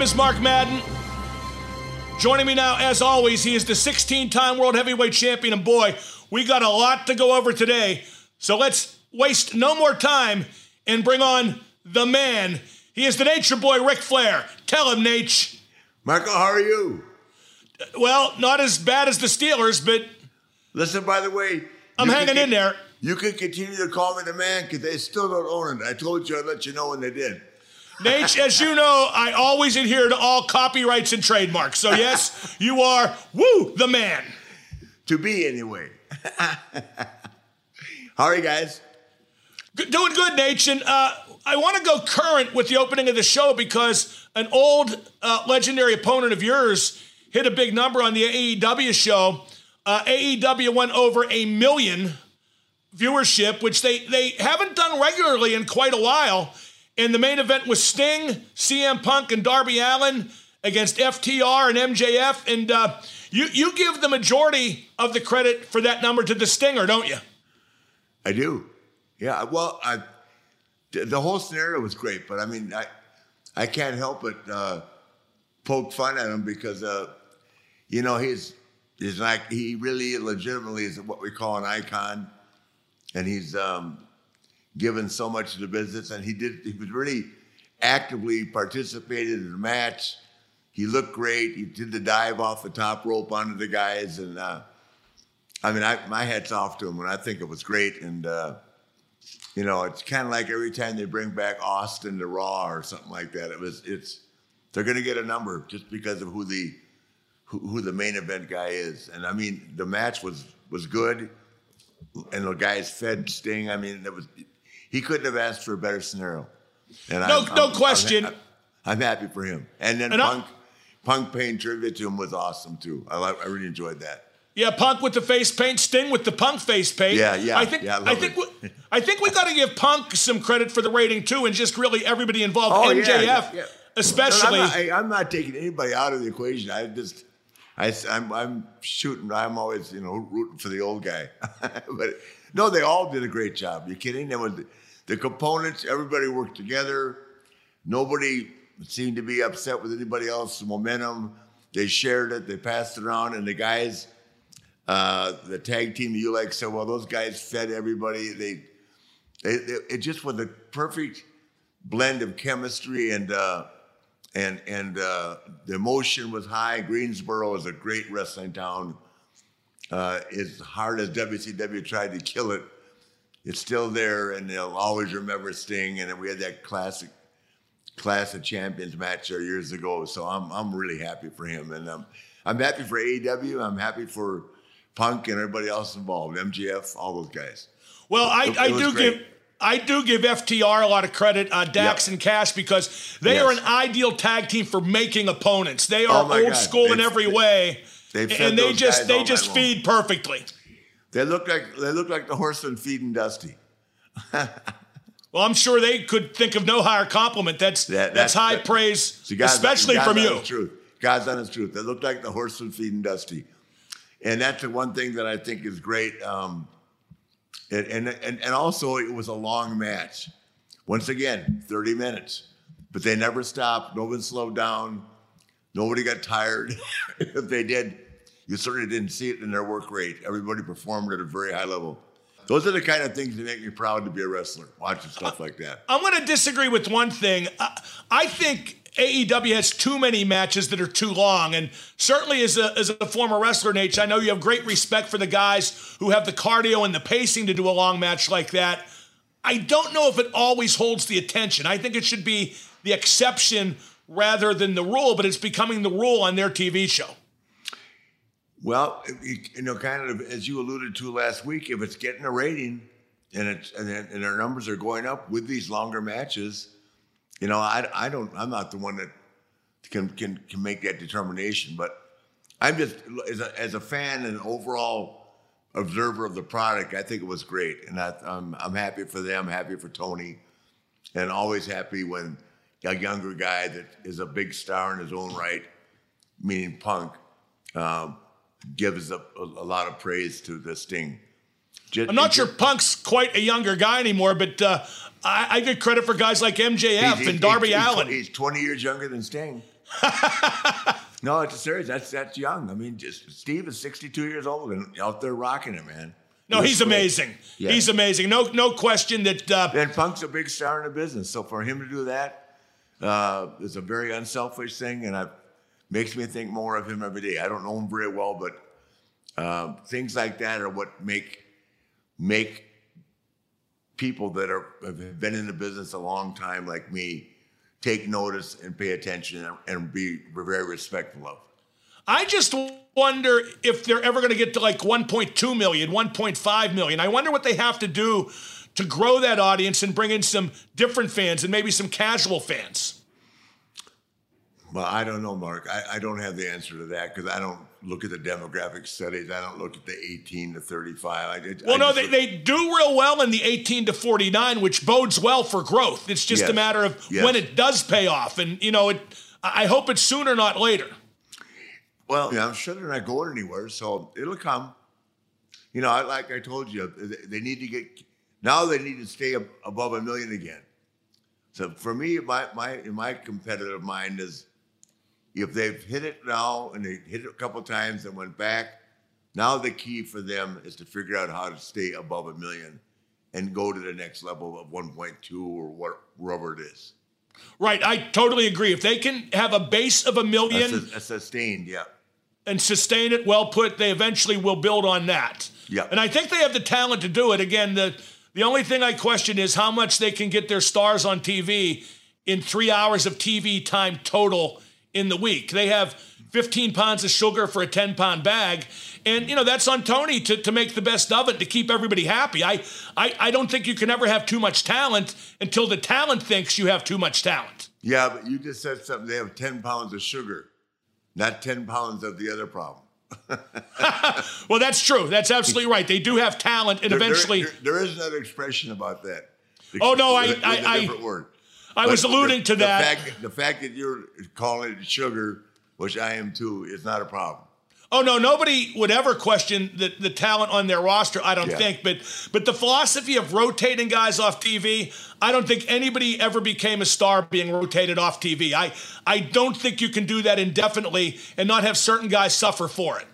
Name is Mark Madden. Joining me now, as always, he is the 16 time World Heavyweight Champion. And boy, we got a lot to go over today. So let's waste no more time and bring on the man. He is the Nature Boy, Ric Flair. Tell him, Naitch. Michael, how are you? Well, not as bad as the Steelers, but Listen, by the way, I'm hanging in there. You can continue to call me the man because they still don't own it. I told you I'd let you know when they did. Naitch, as you know, I always adhere to all copyrights and trademarks. So, yes, you are, woo, the man. To be anyway. how are you guys? Good- Doing good, Naitch. And uh, I want to go current with the opening of the show because an old uh, legendary opponent of yours hit a big number on the AEW show. Uh, AEW went over a million viewership, which they, they haven't done regularly in quite a while. And the main event was Sting, CM Punk, and Darby Allin against FTR and MJF. And uh, you, you give the majority of the credit for that number to the Stinger, don't you? I do. Yeah. Well, I, the whole scenario was great, but I mean, I I can't help but uh, poke fun at him because uh, you know he's he's like he really legitimately is what we call an icon, and he's um, given so much to the business, and he did he was really actively participated in the match. He looked great. He did the dive off the top rope onto the guys, and uh, I mean, I, my hat's off to him, and I think it was great. And uh, you know, it's kind of like every time they bring back Austin to Raw or something like that. It was, it's, they're going to get a number just because of who the, who, who the main event guy is. And I mean, the match was was good, and the guys fed Sting. I mean, it was, he couldn't have asked for a better scenario. And No- no question. I'm, I'm happy for him. And then And I- Punk, Punk paying tribute to him was awesome too. I I really enjoyed that. Yeah, Punk with the face paint, Sting with the Punk face paint. Yeah, yeah, I think yeah, I I, think we, I think we got to give Punk some credit for the rating too, and just really everybody involved. Oh, MJF, yeah, yeah. especially. No, I'm, not, I, I'm not taking anybody out of the equation. I just, I, am I'm shooting. I'm always, you know, rooting for the old guy. but no, they all did a great job. You kidding? There was the, components. Everybody worked together. Nobody seemed to be upset with anybody else's momentum. They shared it. They passed it around, and the guys, uh, the tag team that you like said, well, those guys fed everybody. They, they, they it just was a perfect blend of chemistry and uh, and and uh, the emotion was high. Greensboro is a great wrestling town. Uh, as hard as WCW tried to kill it, it's still there, and they'll always remember Sting. And then we had that classic Clash of Champions match there years ago. So I'm I'm really happy for him, and um, I'm happy for AEW. I'm happy for Punk and everybody else involved, MJF, all those guys. well, I, I it do great. give. I do give FTR a lot of credit, uh, Dax Yep. and Cash, because they are an ideal tag team for making opponents. They are Oh, old God. school in They've- every way, they've and they just they just night long. feed perfectly. They look like they look like the horseman feeding Dusty. Well, I'm sure they could think of no higher compliment. That's That- that's that's- high that- praise, God's- especially God's from you. honest Truth. God's honest truth. They look like the horseman feeding Dusty, and that's the one thing that I think is great. Um, and, and and and also it was a long match. Once again, thirty minutes, but they never stopped. No one slowed down. Nobody got tired. if they did, you certainly didn't see it in their work rate. Everybody performed at a very high level. Those are the kind of things that make me proud to be a wrestler. Watching stuff like that. I'm going to disagree with one thing. I think AEW has too many matches that are too long, and certainly as a as a former wrestler, Naitch, I know you have great respect for the guys who have the cardio and the pacing to do a long match like that. I don't know if it always holds the attention. I think it should be the exception rather than the rule, but it's becoming the rule on their TV show. Well, you know, kind of as you alluded to last week, if it's getting a rating and it's and, and our numbers are going up with these longer matches, you know, I, I don't I'm not the one that can can can make that determination, but I'm just as a, as a fan and overall observer of the product, I think it was great, and I, I'm I'm happy for them, happy for Tony, and always happy when a younger guy that is a big star in his own right, meaning Punk, um, gives a, a, a lot of praise to the Sting. I'm not sure Punk's quite a younger guy anymore, but uh, I, I give credit for guys like MJF He's- he's- and Darby he's- Allin. He's 20 years younger than Sting. no, it's serious. That's that's young. I mean, just Steve is 62 years old and out there rocking it, man. No, he's amazing. Yeah. He's amazing. No, no question that. Uh, and Punk's a big star in the business, so for him to do that uh, is a very unselfish thing, and it makes me think more of him every day. I don't know him very well, but uh, things like that are what make make people that are have been in the business a long time, like me, take notice and pay attention and, and be very respectful of. I just wonder if they're ever going to get to like 1.2 million, 1.5 million. I wonder what they have to do to grow that audience and bring in some different fans and maybe some casual fans. Well, I don't know, Mark. I, I don't have the answer to that because I don't look at the demographic studies. I don't look at the 18 to 35. I, well, I no, they, they do real well in the 18 to 49, which bodes well for growth. It's just yes. a matter of yes. when it does pay off. And, you know, it, I hope it's sooner, not later. Well, yeah, I'm sure they're not going anywhere, so it'll come. You know, like I told you, they need to get now. They need to stay above a million again. So for me, my my my competitive mind is, if they've hit it now and they hit it a couple times and went back, now the key for them is to figure out how to stay above a million, and go to the next level of 1.2 or what, wherever it is. Right, I totally agree. If they can have a base of a million, a, a sustained, yeah and sustain it, well put, they eventually will build on that. Yeah. And I think they have the talent to do it. Again, the the only thing I question is how much they can get their stars on TV in three hours of TV time total in the week. They have 15 pounds of sugar for a 10 pound bag. And, you know, that's on Tony to, to make the best of it, to keep everybody happy. I, I, I don't think you can ever have too much talent until the talent thinks you have too much talent. Yeah, but you just said something. They have 10 pounds of sugar not 10 pounds of the other problem. well, that's true. That's absolutely right. They do have talent, and there, eventually. There, there is another expression about that. Oh, no, I. I, I, different word. I but was alluding the, to the that. Fact, the fact that you're calling it sugar, which I am too, is not a problem. Oh no, nobody would ever question the, the talent on their roster, I don't yeah. think. But but the philosophy of rotating guys off TV, I don't think anybody ever became a star being rotated off TV. I I don't think you can do that indefinitely and not have certain guys suffer for it.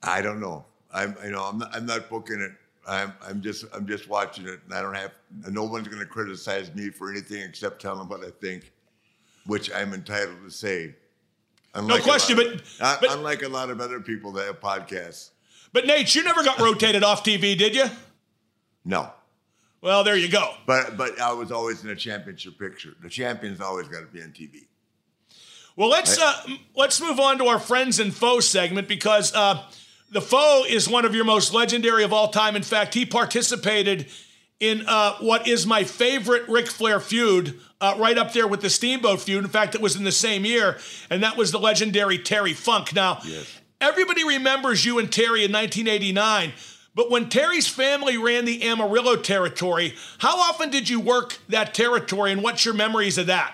I don't know. I'm you know I'm not, I'm not booking it. I'm I'm just I'm just watching it, and I don't have. No one's going to criticize me for anything except telling what I think, which I'm entitled to say. Unlike no question, of, but, but unlike a lot of other people that have podcasts. But Naitch, you never got rotated off TV, did you? No. Well, there you go. But but I was always in a championship picture. The champion's always got to be on TV. Well, let's I, uh, let's move on to our friends and foes segment because uh, the foe is one of your most legendary of all time. In fact, he participated in uh, what is my favorite Ric Flair feud, uh, right up there with the Steamboat feud. In fact, it was in the same year, and that was the legendary Terry Funk. Now, yes. everybody remembers you and Terry in 1989. But when Terry's family ran the Amarillo territory, how often did you work that territory, and what's your memories of that?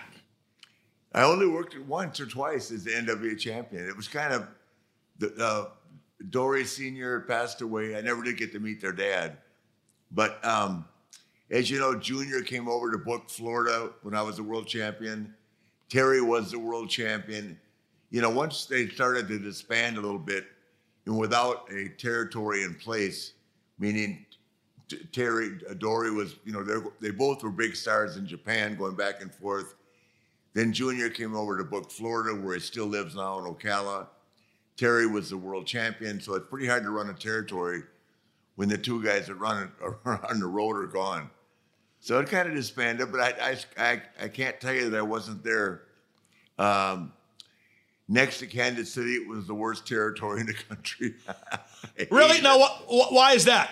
I only worked it once or twice as the NWA champion. It was kind of the uh, Dory Senior passed away. I never did get to meet their dad, but um, as you know, Junior came over to book Florida when I was a world champion. Terry was the world champion. You know, once they started to disband a little bit, and without a territory in place, meaning Terry uh, Dory was, you know, they both were big stars in Japan, going back and forth. Then Junior came over to book Florida, where he still lives now in Ocala. Terry was the world champion, so it's pretty hard to run a territory when the two guys that run it are on the road are gone. So it kind of disbanded, but I, I, I, I can't tell you that I wasn't there. Um, next to Kansas City, it was the worst territory in the country. really? No. Wh- why is that?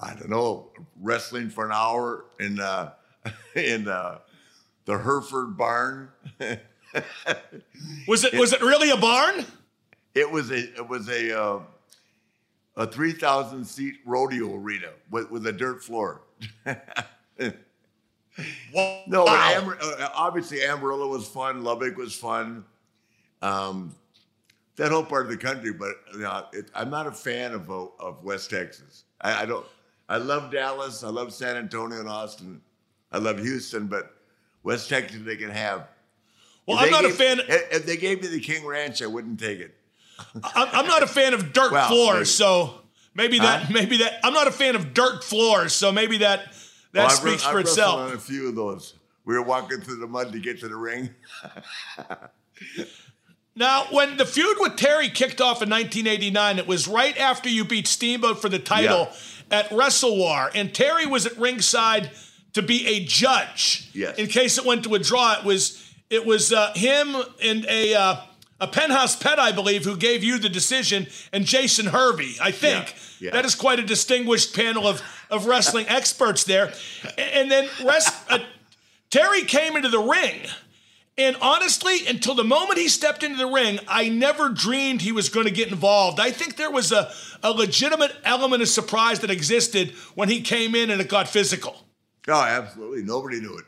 I don't know. Wrestling for an hour in uh, in uh, the Hereford barn. was it, it was it really a barn? It was a it was a uh, a three thousand seat rodeo arena with with a dirt floor. No, but Amber, uh, obviously Amarillo was fun. Lubbock was fun. Um, that whole part of the country, but you know, it, I'm not a fan of of West Texas. I, I, don't. I love Dallas. I love San Antonio and Austin. I love Houston, but West Texas they can have. Well, If I'm not a fan. If they gave me the King Ranch, I wouldn't take it. I'm, I'm not a fan of dirt Well, floors, maybe. so maybe that Huh? maybe that I'm not a fan of dirt floors, so maybe that that Well, speaks wre- for I've itself. on a few of those. We were walking through the mud to get to the ring. Now, when the feud with Terry kicked off in 1989, it was right after you beat Steamboat for the title at WrestleWar, and Terry was at ringside to be a judge. Yes. In case it went to a draw, it was it was uh, him and a uh, a penthouse pet, I believe, who gave you the decision, and Jason Hervey. I think Yeah, yeah. that is quite a distinguished panel of of wrestling experts there. And then rest, uh, Terry came into the ring. And honestly, until the moment he stepped into the ring, I never dreamed he was going to get involved. I think there was a, a legitimate element of surprise that existed when he came in and it got physical. Oh, absolutely. Nobody knew it.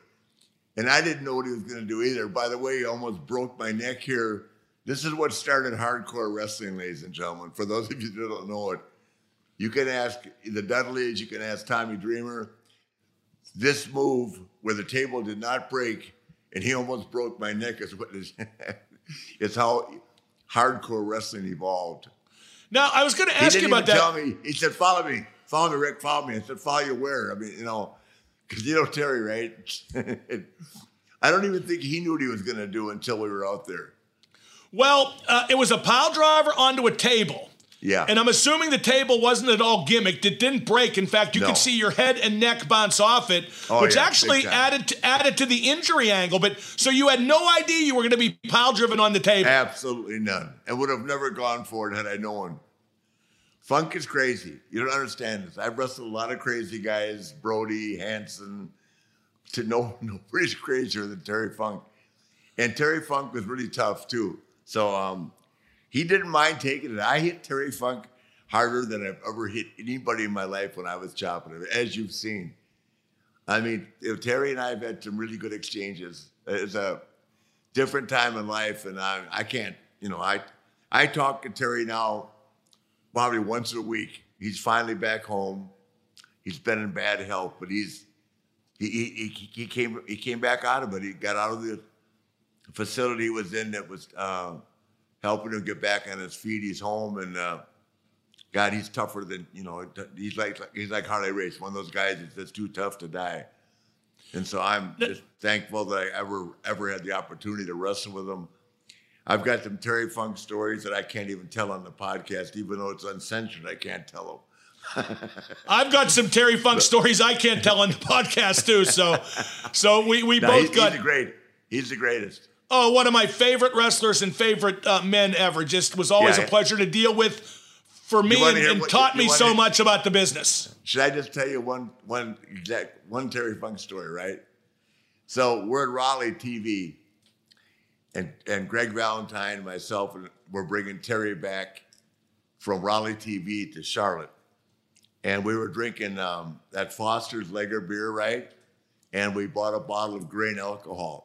And I didn't know what he was going to do either. By the way, he almost broke my neck here. This is what started hardcore wrestling, ladies and gentlemen. For those of you that don't know it, you can ask the Dudleys, you can ask Tommy Dreamer. This move where the table did not break and he almost broke my neck is what is it's how hardcore wrestling evolved. Now, I was going to ask you didn't about even that. tell me. He said, "Follow me, follow me, Rick, follow me." I said, "Follow you where?" I mean, you know, because you know Terry, right? I don't even think he knew what he was going to do until we were out there. Well, uh, it was a pile driver onto a table. Yeah, And I'm assuming the table wasn't at all gimmicked. It didn't break. In fact, you No. could see your head and neck bounce off it, Oh, which yeah, actually time. added to, added to the injury angle. But so you had no idea you were going to be pile driven on the table. absolutely none, and would have never gone for it had I known. Funk is crazy. You don't understand this. I've wrestled a lot of crazy guys, Brody, Hansen. To no, nobody's crazier than Terry Funk, and Terry Funk was really tough too. So um, he didn't mind taking it. I hit Terry Funk harder than I've ever hit anybody in my life when I was chopping him, as you've seen. I mean, Terry and I have had some really good exchanges. It's a different time in life, and I, I can't, you know, I I talk to Terry now probably once a week. He's finally back home. He's been in bad health, but he's he he, he, he came he came back out of it. He got out of the facility he was in that was uh, helping him get back on his feet. He's home, and uh, God, he's tougher than you know. He's like he's like Harley Race, one of those guys that's, too tough to die. And so I'm just thankful that I ever ever had the opportunity to wrestle with him. I've got some Terry Funk stories that I can't even tell on the podcast, even though it's uncensored. I can't tell them. I've got some Terry Funk stories I can't tell on the podcast too. So, so we we No, both he's, got he's great. He's the greatest. Oh one of my favorite wrestlers and favorite uh, men ever. Just was always Yeah. a pleasure to deal with for me and, and what- taught me so hear- much about the business. Should I just tell you one one exact one Terry Funk story, right? So we're at Raleigh TV, and and Greg Valentine and myself we're bringing Terry back from Raleigh TV to Charlotte, and we were drinking um, that Foster's Lager beer, right? And we bought a bottle of grain alcohol,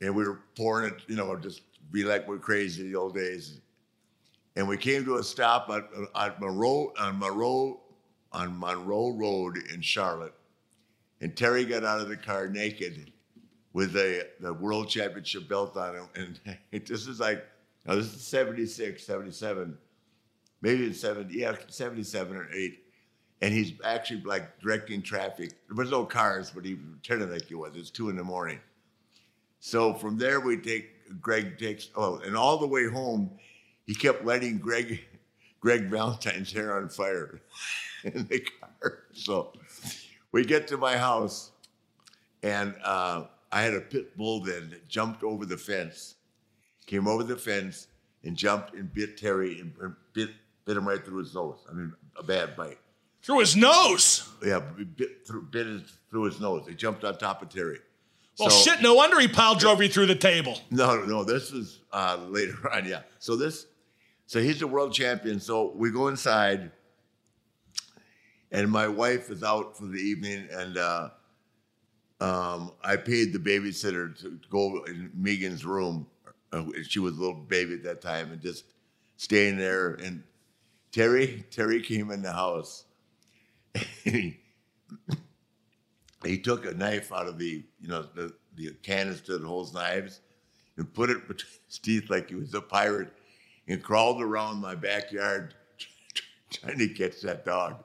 and we were pouring it, you know, just be like we're crazy in the old days. And we came to a stop at, at Monroe on Monroe on Monroe Road in Charlotte, and Terry got out of the car naked with a the world championship belt on him, and this is like now this is 76, 77, maybe it's 70, yeah, 77 or 8. And he's actually like directing traffic. There was no cars, but he pretended like he was. It's two in the morning. So from there, we take Greg takes oh, and all the way home, he kept lighting Greg Greg Valentine's hair on fire in the car. So we get to my house, and uh, I had a pit bull then that jumped over the fence, came over the fence, and jumped and bit Terry and bit bit him right through his nose. I mean, a bad bite. Through his nose. Yeah, bit through, bit his, through his nose. He jumped on top of Terry. Well, So- shit, no wonder he pile drove you through the table. No, no, this is uh, later on. Yeah. So this, so he's the world champion. So we go inside, and my wife is out for the evening, and uh, um, I paid the babysitter to go in Megan's room. Uh, she was a little baby at that time, and just staying there. And Terry, Terry came in the house. he, took a knife out of the, you know, the, the canister that holds knives, and put it between his teeth like he was a pirate and crawled around my backyard trying to catch that dog.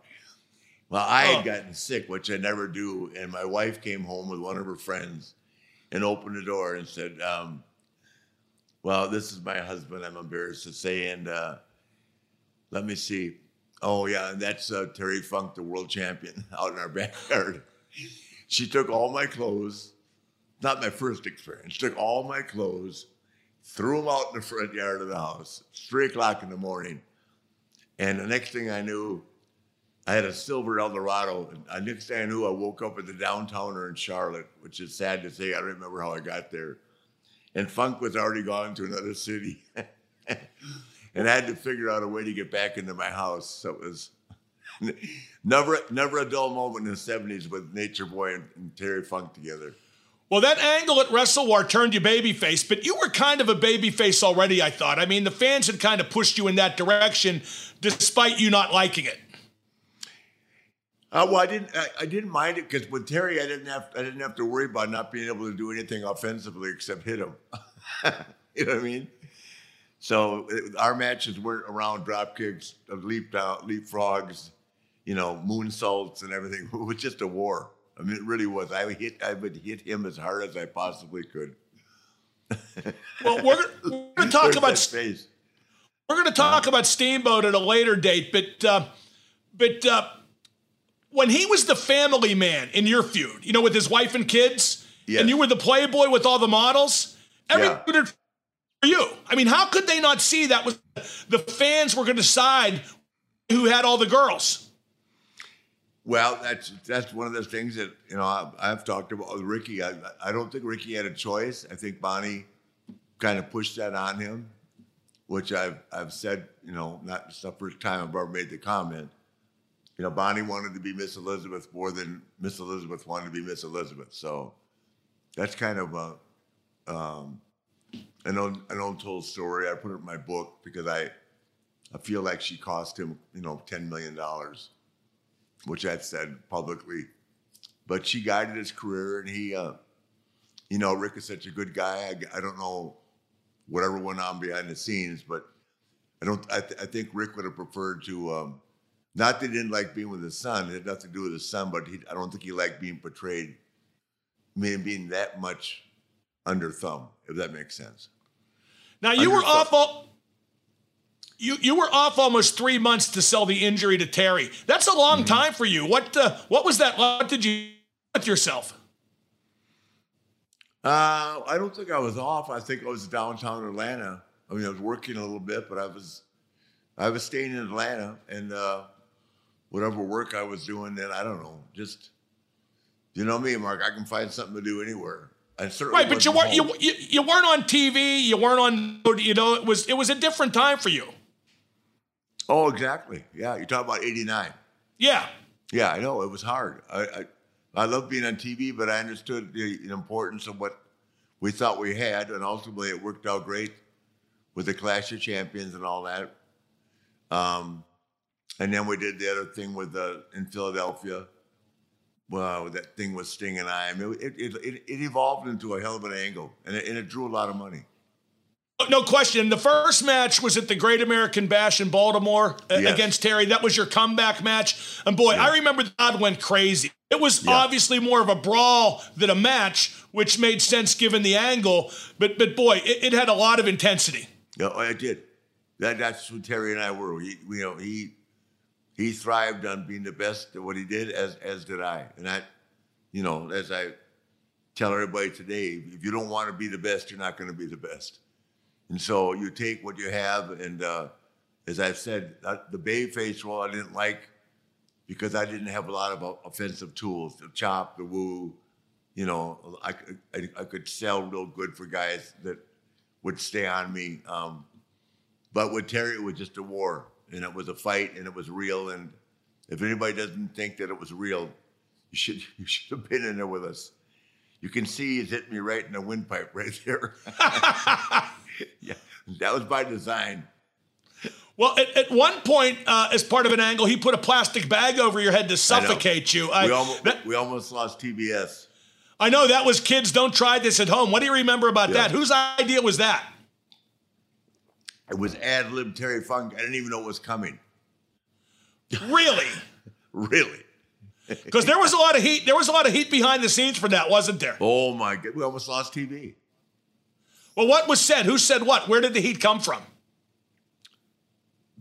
Well, I had gotten sick, which I never do, and my wife came home with one of her friends and opened the door and said, um, "Well, this is my husband. I'm embarrassed to say, and uh, let me see. Oh yeah, and that's uh, Terry Funk, the world champion, out in our backyard. She took all my clothes. Not my first experience. Took all my clothes, threw them out in the front yard of the house. Three o'clock in the morning, and the next thing I knew, I had a silver Eldorado. And the next thing I knew, I woke up at the downtowner in Charlotte, which is sad to say. I don't remember how I got there. And Funk was already gone to another city. and I had to figure out a way to get back into my house. So it was never, never a dull moment in the 70s with Nature Boy and, and Terry Funk together. Well, that angle at Wrestle War turned you babyface, but you were kind of a babyface already, I thought. I mean, the fans had kind of pushed you in that direction despite you not liking it. Uh, well, I didn't. I, I didn't mind it because with Terry, I didn't have. I didn't have to worry about not being able to do anything offensively except hit him. you know what I mean? So it, our matches weren't around drop kicks, leap down, leapfrogs, you know, moonsaults and everything. It was just a war. I mean, it really was. I would hit. I would hit him as hard as I possibly could. Well, we're, we're going to talk about face. we're going to talk about Steamboat at a later date, but uh, but uh, when he was the family man in your feud, you know, with his wife and kids, Yes. and you were the playboy with all the models, everyone Yeah. for you. I mean, how could they not see that was the fans were going to decide who had all the girls? Well, that's that's one of those things that you know I, I've talked about with Ricky. I, I don't think Ricky had a choice. I think Bonnie kind of pushed that on him, which I've I've said. You know, not the first time I've ever made the comment. You know, Bonnie wanted to be Miss Elizabeth more than Miss Elizabeth wanted to be Miss Elizabeth. So that's kind of a um, an old, an old told story. I put it in my book because I I feel like she cost him you know ten million dollars which I've said publicly. But she guided his career, and he, uh, you know, Rick is such a good guy. I, I don't know whatever went on behind the scenes, but I don't. I, th- I think Rick would have preferred to. Um, not that he didn't like being with his son; it had nothing to do with his son. But he, I don't think he liked being portrayed, I mean, being that much under thumb. If that makes sense. Now you were Understood. off all, you you were off almost three months to sell the injury to Terry. That's a long time for you. What uh, what was that? What did you do with yourself? Uh, I don't think I was off. I think I was downtown Atlanta. I mean, I was working a little bit, but I was, I was staying in Atlanta, and uh, whatever work I was doing, then I don't know. Just, you know me, Mark. I can find something to do anywhere. I certainly Right, but you weren't you, you you weren't on TV. You weren't on. You know, it was it was a different time for you. Oh, exactly. Yeah, you talk about '89. Yeah. Yeah, I know it was hard. I, I I love being on TV, but I understood the, importance of what we thought we had, and ultimately it worked out great with the Clash of Champions and all that. Um, and then we did the other thing with the in Philadelphia. Well, that thing with Sting and I. I mean, it, it, it, it evolved into a hell of an angle, and it, and it drew a lot of money. No question. The first match was at the Great American Bash in Baltimore uh, Yes. against Terry. That was your comeback match. And boy, I remember the crowd went crazy. It was Yeah. obviously more of a brawl than a match, which made sense given the angle. But but boy, it, it had a lot of intensity. Yeah, it did. That that's who Terry and I were. He, you know, he he thrived on being the best at what he did, as as did I. And I, you know, as I tell everybody today, if you don't want to be the best, you're not going to be the best. And so you take what you have, and uh, as I've said, uh, the babyface role I didn't like because I didn't have a lot of uh, offensive tools, the chop, the woo. You know, I, could- I, I could sell real good for guys that would stay on me. Um, but with Terry, it was just a war, and it was a fight, and it was real. And if anybody doesn't think that it was real, you should you should have been in there with us. You can see he's hit me right in the windpipe right there. yeah, that was by design. Well, at, at one point, uh, as part of an angle, he put a plastic bag over your head to suffocate you. I, we, almost, that- we almost lost TBS. I know that was kids don't try this at home. What do you remember about Yeah. that? Whose idea was that? It was ad lib Terry Funk. I didn't even know it was coming. Really? Really. Because there was a lot of heat. There was a lot of heat behind the scenes for that, wasn't there? Oh my god, we almost lost TV. Well, what was said? Who said what? Where did the heat come from?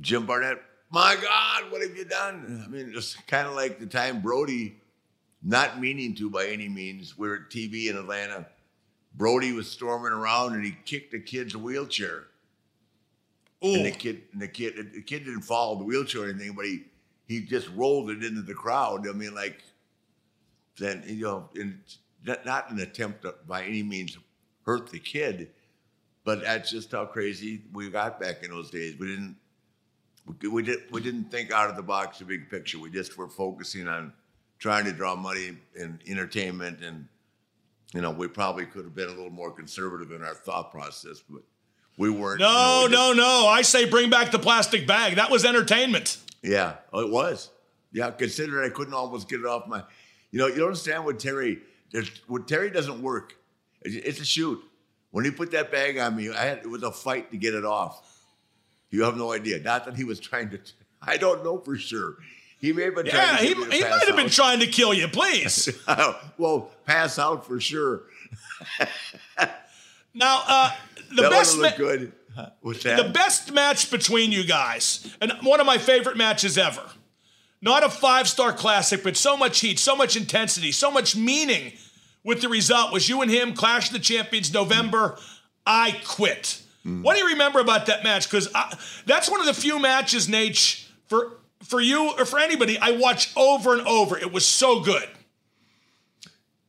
Jim Barnett, my God, what have you done? I mean, it's kind of like the time Brody, not meaning to by any means, we we're at TV in Atlanta. Brody was storming around and he kicked a kid's wheelchair. And the kid, and the kid, the kid didn't fall the wheelchair or anything, but he he just rolled it into the crowd. I mean, like, then you know, not, not an attempt to by any means hurt the kid, but that's just how crazy we got back in those days. We didn't we, we did we didn't think out of the box, the big picture. We just were focusing on trying to draw money and entertainment, and you know, we probably could have been a little more conservative in our thought process, but we weren't. you know, No, we no, no. I say bring back the plastic bag. That was entertainment. Yeah, oh, it was. Yeah, considering I couldn't almost get it off my. You know, you don't understand what Terry. What Terry doesn't work. It's a shoot. When he put that bag on me, I had it was a fight to get it off. You have no idea. Not that he was trying to. I don't know for sure. He may have been Yeah, trying to he, get me to he might have been trying to kill you. Please. well, pass out for sure. now, uh, the that best. look ma- good. What's that? The best match between you guys, and one of my favorite matches ever. Not a five star classic, but so much heat, so much intensity, so much meaning with the result was you and him Clash of the Champions November. I quit. Mm. What do you remember about that match? Because that's one of the few matches, Naitch, for for you or for anybody I watch over and over. It was so good.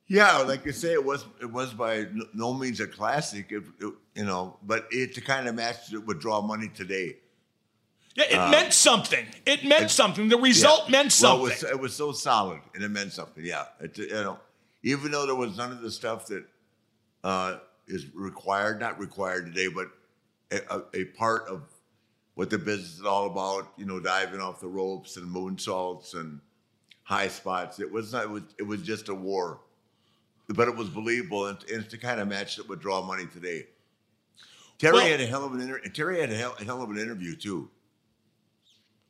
Yeah, like I say, it was it was by no means a classic, it, it- you know, but it's the kind of match that would draw money today. Yeah, it uh, meant something. It meant something. The result Yeah. meant Well, something. it, was, it was so solid, and it meant something. Yeah, it, you know, even though there was none of the stuff that uh, is required, not required today, but a, a, part of what the business is all about. You know, diving off the ropes and moonsaults and high spots. It was not. It was. It was just a war, but it was believable, and, and it's the kind of match that would draw money today. Terry Well- had a hell of an inter- Terry had a hell, a hell of an interview too.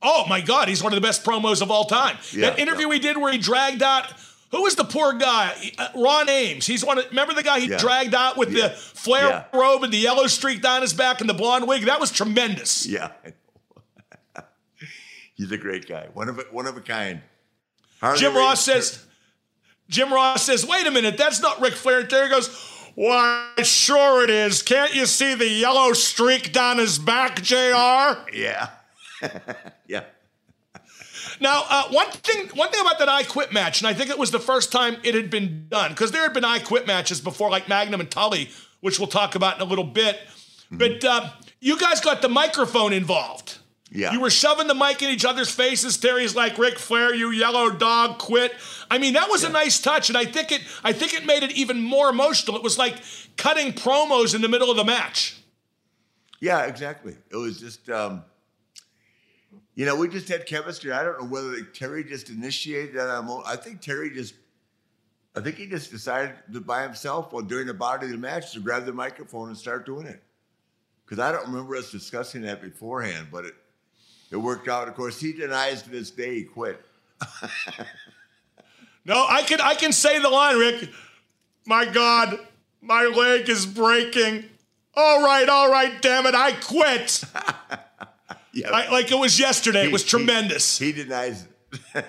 Oh my God, he's one of the best promos of all time. Yeah, that interview yeah. we did where he dragged out. Who was the poor guy? Uh, Ron Ames. He's one. Of, remember the guy he Yeah. dragged out with Yeah. the Flair Yeah. robe and the yellow streak down his back and the blonde wig? That was tremendous. Yeah. He's a great guy. One of a, one of a kind. Hardly Jim Ross says. Jim Ross says, "Wait a minute, that's not Ric Flair." And Terry goes, "Why, sure it is. Can't you see the yellow streak down his back, Jr.?" Yeah. yeah. Now, uh, one thing, one thing about that I Quit match, and I think it was the first time it had been done, because there had been I Quit matches before, like Magnum and Tully, which we'll talk about in a little bit. But uh, you guys got the microphone involved. Yeah. You were shoving the mic in each other's faces. Terry's like, "Ric Flair, you yellow dog, quit." I mean, that was a nice touch, and I think it, I think it made it even more emotional. It was like cutting promos in the middle of the match. Yeah, exactly. It was just, um, you know, we just had chemistry. I don't know whether Terry just initiated that. I think Terry just, I think he just decided to by himself while during the body of the match to grab the microphone and start doing it. Because I don't remember us discussing that beforehand, but it, it worked out. Of course, he denies to this day he quit. No, I can I can say the line, Rick. My God, my leg is breaking. All right, all right, damn it, I quit. Yeah. I, like it was yesterday. It was tremendous. He, denies it.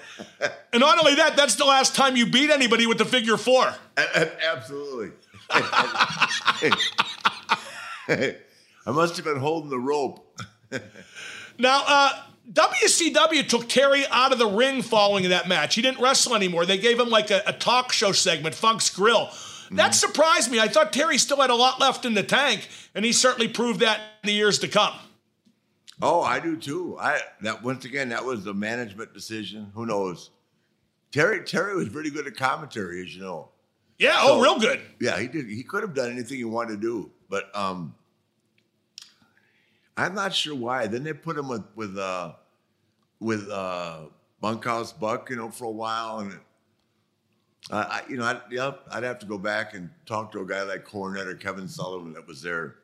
and not only that, that's the last time you beat anybody with the figure four. A- Absolutely. I must have been holding the rope. Now, uh, WCW took Terry out of the ring following that match. He didn't wrestle anymore. They gave him like a, a talk show segment, Funk's Grill. That surprised me. I thought Terry still had a lot left in the tank, and he certainly proved that in the years to come. Oh, I do too. I that once again that was a management decision. Who knows? Terry Terry was pretty good at commentary, as you know. Yeah, So- oh, real good. Yeah, he did. He could have done anything he wanted to do, but um, I'm not sure why. Then they put him with with uh, with uh, Bunkhouse Buck, you know, for a while, and Uh, I, you know, I'd, yeah, I'd have to go back and talk to a guy like Cornette or Kevin Sullivan that was there.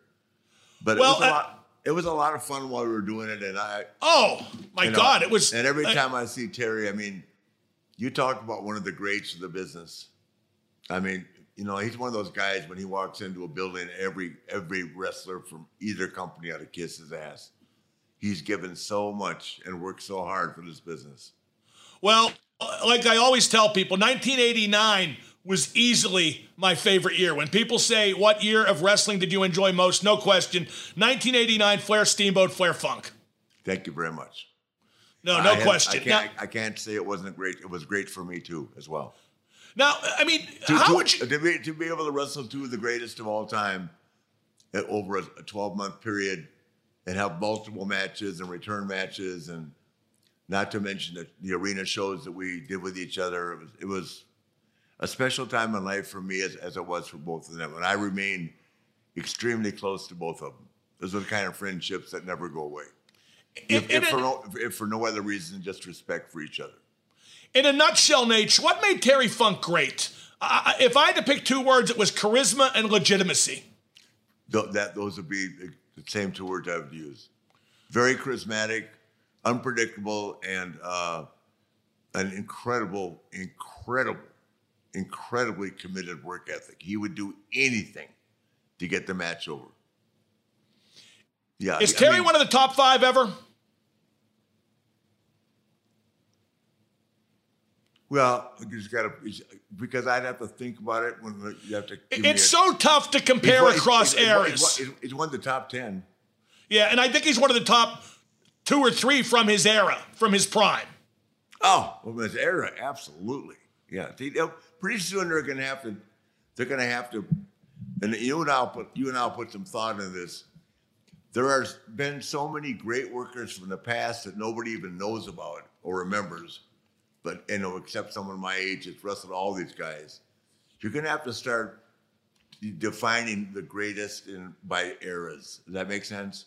But Well, it was a lot. It was a lot of fun while we were doing it, and I. Oh my you know, God! It was. And every I- time I see Terry, I mean, you talk about one of the greats of the business. I mean, you know, he's one of those guys when he walks into a building, every every wrestler from either company ought to kiss his ass. He's given so much and worked so hard for this business. Well, like I always tell people, 1989 was easily my favorite year. When people say, What year of wrestling did you enjoy most? No question. 1989, Flair Steamboat, Flair Funk. Thank you very much. No, no I have- question. I can't, I can't say it wasn't great. It was great for me too, as well. now, I mean, To, how to- would you. to be, to be able to wrestle two of the greatest of all time uh, over a 12 month period and have multiple matches and return matches and not to mention the, the arena shows that we did with each other. It was, it was a special time in life for me as, as it was for both of them. And I remain extremely close to both of them. Those are the kind of friendships that never go away. If, if, for a, no, if for no other reason, just respect for each other. in a nutshell, Naitch, what made Terry Funk great? I- if I had to pick two words, it was charisma and legitimacy. Th- that those would be the the same two words I would use. Very charismatic, unpredictable, and uh, an incredible, incredible, incredibly committed work ethic. He would do anything to get the match over. Yeah, Is I Terry mean, one of the top five ever? Well, you just gotta because I'd have to think about it when you have to. It's a- so tough to compare across one- eras. He's one, of the top ten. Yeah, and I think he's one of the top two or three from his era, from his prime. Oh, well, his era, absolutely. Yeah, pretty soon they're gonna have to. They're gonna have to, and you and I'll put you and I'll put some thought into this. There has been so many great workers from the past that nobody even knows about or remembers, but you know, except someone my age that's wrestled all these guys. You're gonna have to start defining the greatest in by eras. Does that make sense?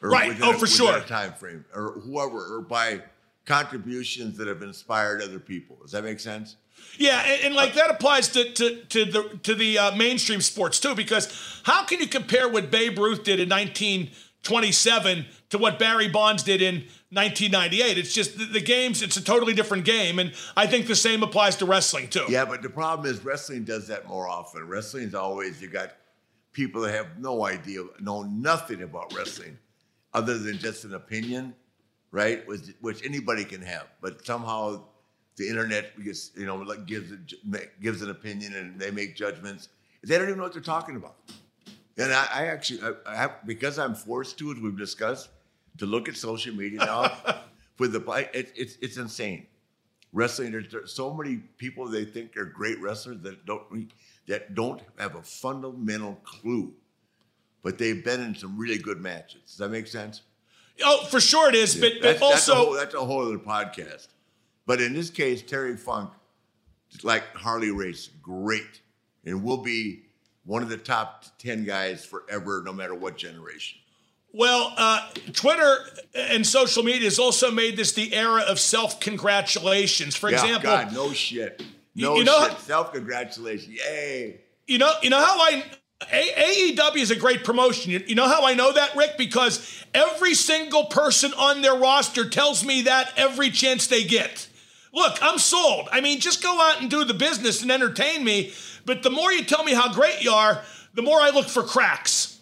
Or Right. Oh, a- for sure. Time frame, or whoever, or by contributions that have inspired other people. Does that make sense? Yeah, and, and like that applies to to, to the to the uh, mainstream sports too, because how can you compare what Babe Ruth did in 1927 to what Barry Bonds did in 1998? It's just the, the games; it's a totally different game, and I think the same applies to wrestling too. Yeah, but the problem is wrestling does that more often. Wrestling's always you got people that have no idea, know nothing about wrestling, other than just an opinion, right? Which, which anybody can have, but somehow the internet you know like gives gives an opinion and they make judgments. They don't even know what they're talking about. And I, I actually, I, I have, because I'm forced to, as we've discussed, to look at social media now. with the it, it's it's insane. Wrestling, there's, there's so many people they think are great wrestlers that don't that don't have a fundamental clue, but they've been in some really good matches. Does that make sense? Oh, for sure it is, but, but That's, that's, a also whole, that's a whole other podcast. But in this case, Terry Funk, like Harley Race, great, and will be one of the top ten guys forever, no matter what generation. Well, uh, Twitter and social media has also made this the era of self congratulations. For yeah, example, God, no shit, no you know shit. Self congratulations, yay! you know, you know how I A- AEW is a great promotion. You, you know how I know that, Rick? Because every single person on their roster tells me that every chance they get. Look, I'm sold. I mean, just go out and do the business and entertain me. But the more you tell me how great you are, the more I look for cracks.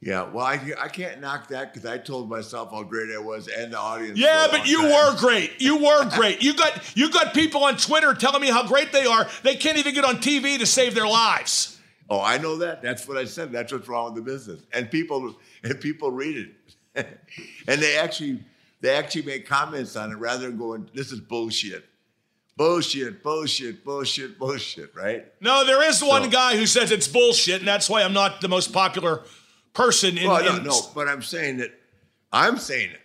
Yeah, well, I, I can't knock that because I told myself how great I was and the audience. Yeah, but you time. were great. You were great. You got you got people on Twitter telling me how great they are. They can't even get on TV to save their lives. Oh, I know that. That's what I said. That's what's wrong with the business. And people and people read it. and they actually they actually make comments on it rather than going, this is bullshit. Bullshit, bullshit, bullshit, bullshit, right? No, there is one So- guy who says it's bullshit, and that's why I'm not the most popular person in. Well, no, in- no, but I'm saying that I'm saying it.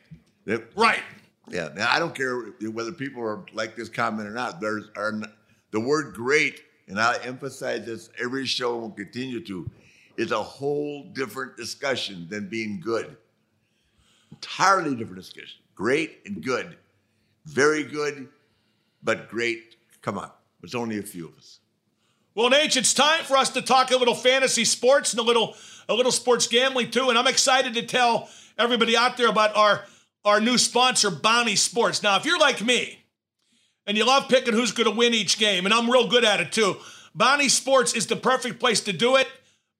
That, Right. yeah, now I don't care whether people are like this comment or not. There's are the word great, and I emphasize this every show and will continue to, is a whole different discussion than being good. Entirely different discussion. Great and good. Very good, but great. Come on. There's only a few of us. Well, Naitch, it's time for us to talk a little fantasy sports and a little a little sports gambling too. And I'm excited to tell everybody out there about our our new sponsor, Bounty Sports. Now, if you're like me and you love picking who's going to win each game, and I'm real good at it too, Bounty Sports is the perfect place to do it.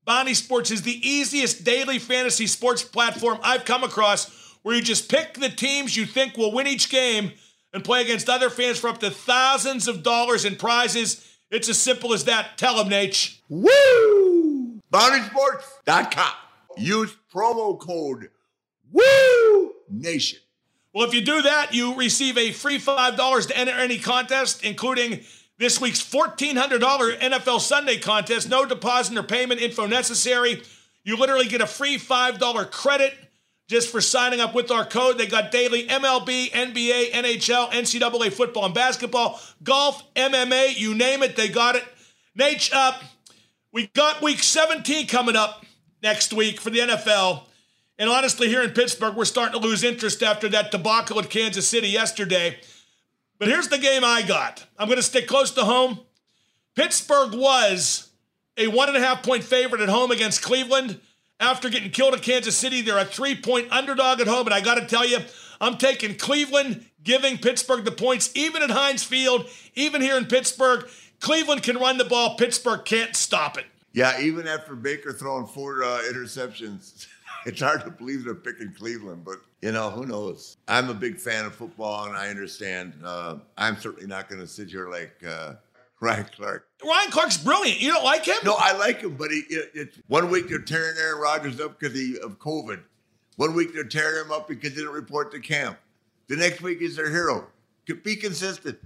Bounty Sports is the easiest daily fantasy sports platform I've come across where you just pick the teams you think will win each game and play against other fans for up to thousands of dollars in prizes. It's as simple as that. Tell them, Naitch. Woo! BountySports.com. Use promo code WOO Nation. Well, if you do that, you receive a free $5 to enter any contest, including this week's $1,400 NFL Sunday contest. No deposit or payment info necessary. You literally get a free $5 credit just for signing up with our code. They got daily MLB, NBA, NHL, NCAA football and basketball, golf, MMA, you name it, they got it. Naitch, uh, we got week 17 coming up next week for the NFL. And honestly, here in Pittsburgh, we're starting to lose interest after that debacle at Kansas City yesterday. But here's the game I got. I'm going to stick close to home. Pittsburgh was a one and a half point favorite at home against Cleveland. After getting killed at Kansas City, they're a three point underdog at home. And I got to tell you, I'm taking Cleveland, giving Pittsburgh the points, even at Heinz Field, even here in Pittsburgh. Cleveland can run the ball. Pittsburgh can't stop it. Yeah, even after Baker throwing four uh, interceptions, it's hard to believe they're picking Cleveland, but you know, who knows? I'm a big fan of football and I understand. Uh, I'm certainly not going to sit here like uh, Ryan Clark. Ryan Clark's brilliant. You don't like him? No, I like him, but he, it, it, one week they're tearing Aaron Rodgers up because of COVID. One week they're tearing him up because he didn't report to camp. The next week he's their hero. Be consistent.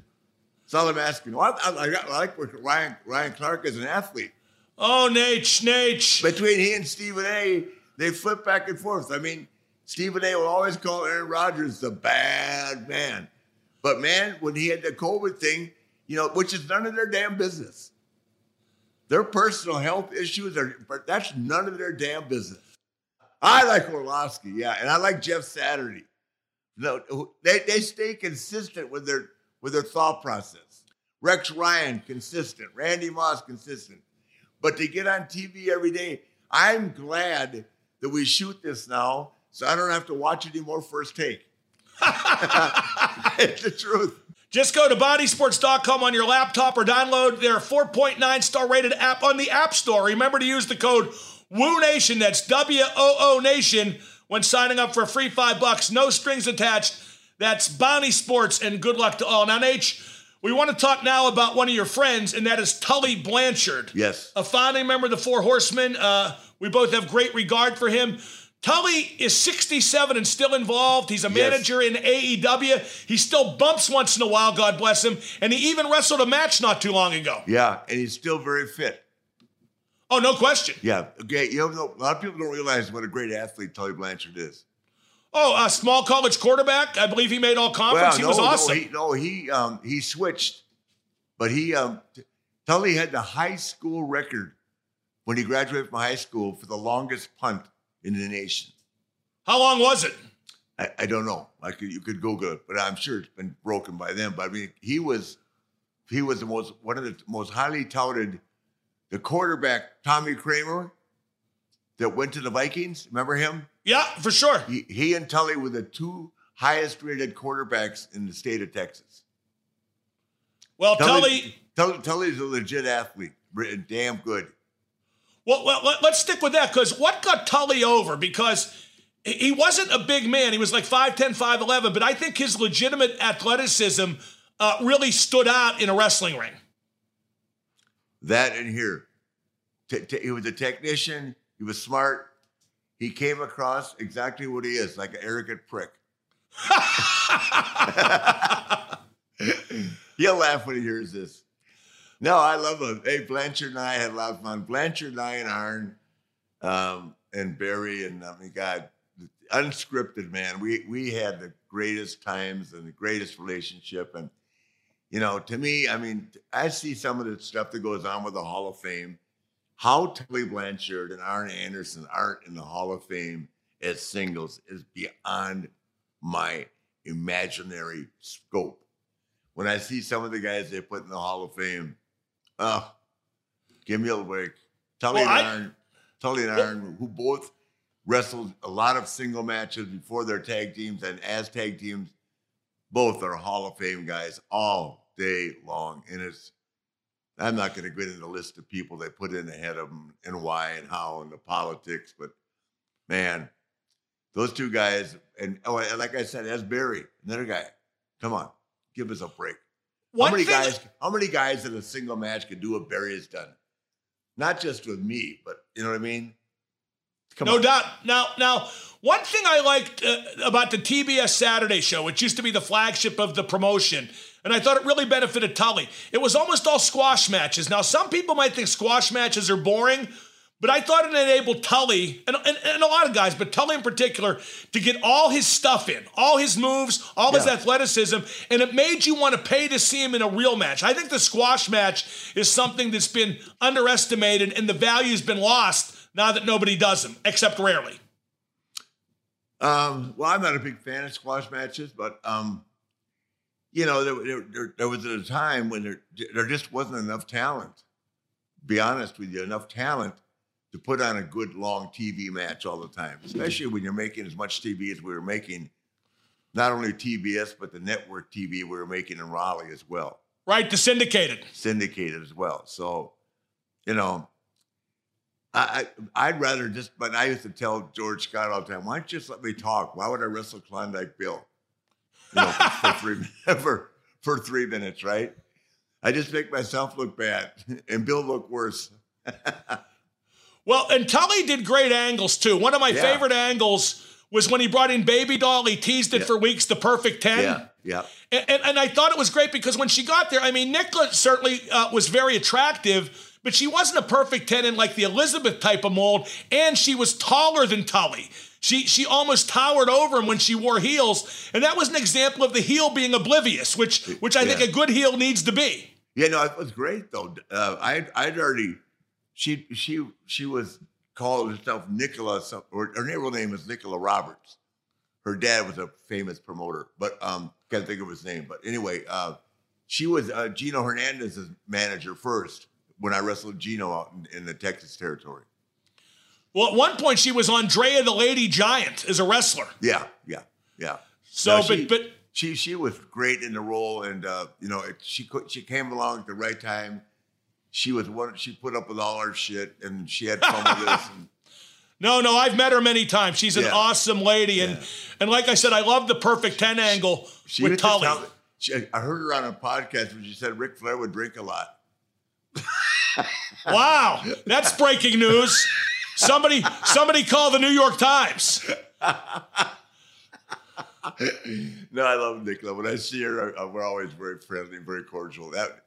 That's all I'm asking. Well, I, I, I like Ryan, Ryan Clark as an athlete. Oh, Naitch, Naitch. Between he and Stephen A., they flip back and forth. I mean, Stephen A. will always call Aaron Rodgers the bad man. But man, when he had the COVID thing, you know, which is none of their damn business. Their personal health issues are, but that's none of their damn business. I like Orlovsky, yeah, and I like Jeff Saturday. No, they, they stay consistent with their with their thought process. Rex Ryan consistent, Randy Moss consistent, but to get on TV every day, I'm glad that we shoot this now, so I don't have to watch anymore first take. it's the truth. Just go to bountysports.com on your laptop or download their 4.9 star rated app on the App Store. Remember to use the code Woo Nation. That's W O O Nation when signing up for a free five bucks. No strings attached. That's Bounty Sports, and good luck to all. Now, H, we want to talk now about one of your friends, and that is Tully Blanchard. Yes. A founding member of the Four Horsemen. Uh, we both have great regard for him. Tully is 67 and still involved. He's a manager yes. in AEW. He still bumps once in a while, God bless him. And he even wrestled a match not too long ago. Yeah, and he's still very fit. Oh, no question. Yeah. Okay. You know, a lot of people don't realize what a great athlete Tully Blanchard is. Oh, a small college quarterback. I believe he made all conference. Well, he was awesome. No, he, no, he, um, he switched, but he um, Tully had the high school record when he graduated from high school for the longest punt in the nation. How long was it? I, I don't know. Could, you could Google it, but I'm sure it's been broken by then. But I mean, he was he was the most one of the most highly touted. The quarterback Tommy Kramer that went to the Vikings. Remember him? Yeah, for sure. He, he and Tully were the two highest rated quarterbacks in the state of Texas. Well, Tully, Tully Tully's a legit athlete, damn good. Well, well let's stick with that because what got Tully over? Because he wasn't a big man. He was like 5'10, 5'11, but I think his legitimate athleticism uh, really stood out in a wrestling ring. That and here. T- t- he was a technician, he was smart. He came across exactly what he is like an arrogant prick. He'll laugh when he hears this. No, I love him. Hey, Blanchard and I had a lot of fun. Blanchard and I and Arn um, and Barry and I mean, God, unscripted man. We we had the greatest times and the greatest relationship. And you know, to me, I mean, I see some of the stuff that goes on with the Hall of Fame. How Tully Blanchard and Arn Anderson aren't in the Hall of Fame as singles is beyond my imaginary scope. when I see some of the guys they put in the Hall of Fame, oh, give me a break. Tully Well, and I- Arn, Tully and Arn, who both wrestled a lot of single matches before their tag teams and as tag teams, both are Hall of Fame guys all day long. And it's, I'm not going to get into the list of people they put in ahead of them and why and how and the politics, but man, those two guys, and oh, and like I said, as Barry, another guy, come on, give us a break. One how many thing- guys? How many guys in a single match could do what Barry has done? Not just with me, but you know what I mean. Come no on. doubt. Now, now, one thing I liked uh, about the TBS Saturday show, which used to be the flagship of the promotion, and I thought it really benefited Tully. It was almost all squash matches. Now, some people might think squash matches are boring, but I thought it enabled Tully and, and, and a lot of guys, but Tully in particular, to get all his stuff in, all his moves, all his athleticism, and it made you want to pay to see him in a real match. I think the squash match is something that's been underestimated, and the value's been lost now that nobody does them, except rarely. Um, well, I'm not a big fan of squash matches, but um, you know, there, there, there, there was a time when there there just wasn't enough talent. Be honest with you, enough talent to put on a good long TV match all the time, especially when you're making as much TV as we were making. Not only TBS, but the network TV we were making in Raleigh as well. Right, the syndicated. syndicated as well. So, you know, I, I I'd rather just. But I used to tell George Scott all the time, "Why don't you just let me talk? Why would I wrestle Klondike Bill? You know, for, for three for for three minutes, right? I just make myself look bad and Bill look worse. Well, and Tully did great angles too. One of my Yeah. favorite angles was when he brought in Baby Doll. He teased it Yeah. for weeks, the perfect 10. Yeah, yeah, And, and, and I thought it was great because when she got there, I mean, Nicola certainly uh, was very attractive, but she wasn't a perfect 10 in like the Elizabeth type of mold, and she was taller than Tully. She, she almost towered over him when she wore heels, and that was an example of the heel being oblivious, which which I think a good heel needs to be. yeah. No, it was great though. Uh, I I'd already she she she was called herself Nicola, or her real name is Nicola Roberts. Her dad was a famous promoter, but um, can't think of his name. But anyway, uh, she was uh, Gino Hernandez's manager first when I wrestled Gino out in, in the Texas territory. Well, at one point, she was Andrea the Lady Giant as a wrestler. Yeah, yeah, yeah. So, No, she- but but she she was great in the role, and uh, you know it, she she came along at the right time. She was one. She put up with all our shit, and she had fun with us. And, No, no, I've met her many times. She's an Yeah. awesome lady, and Yeah. and like I said, I love the perfect ten angle She with Tully. she, I heard her on a podcast when she said Ric Flair would drink a lot. Wow, that's breaking news. Somebody, somebody call the New York Times. No, I love Nicola. When I see her, uh, we're always very friendly, very cordial. That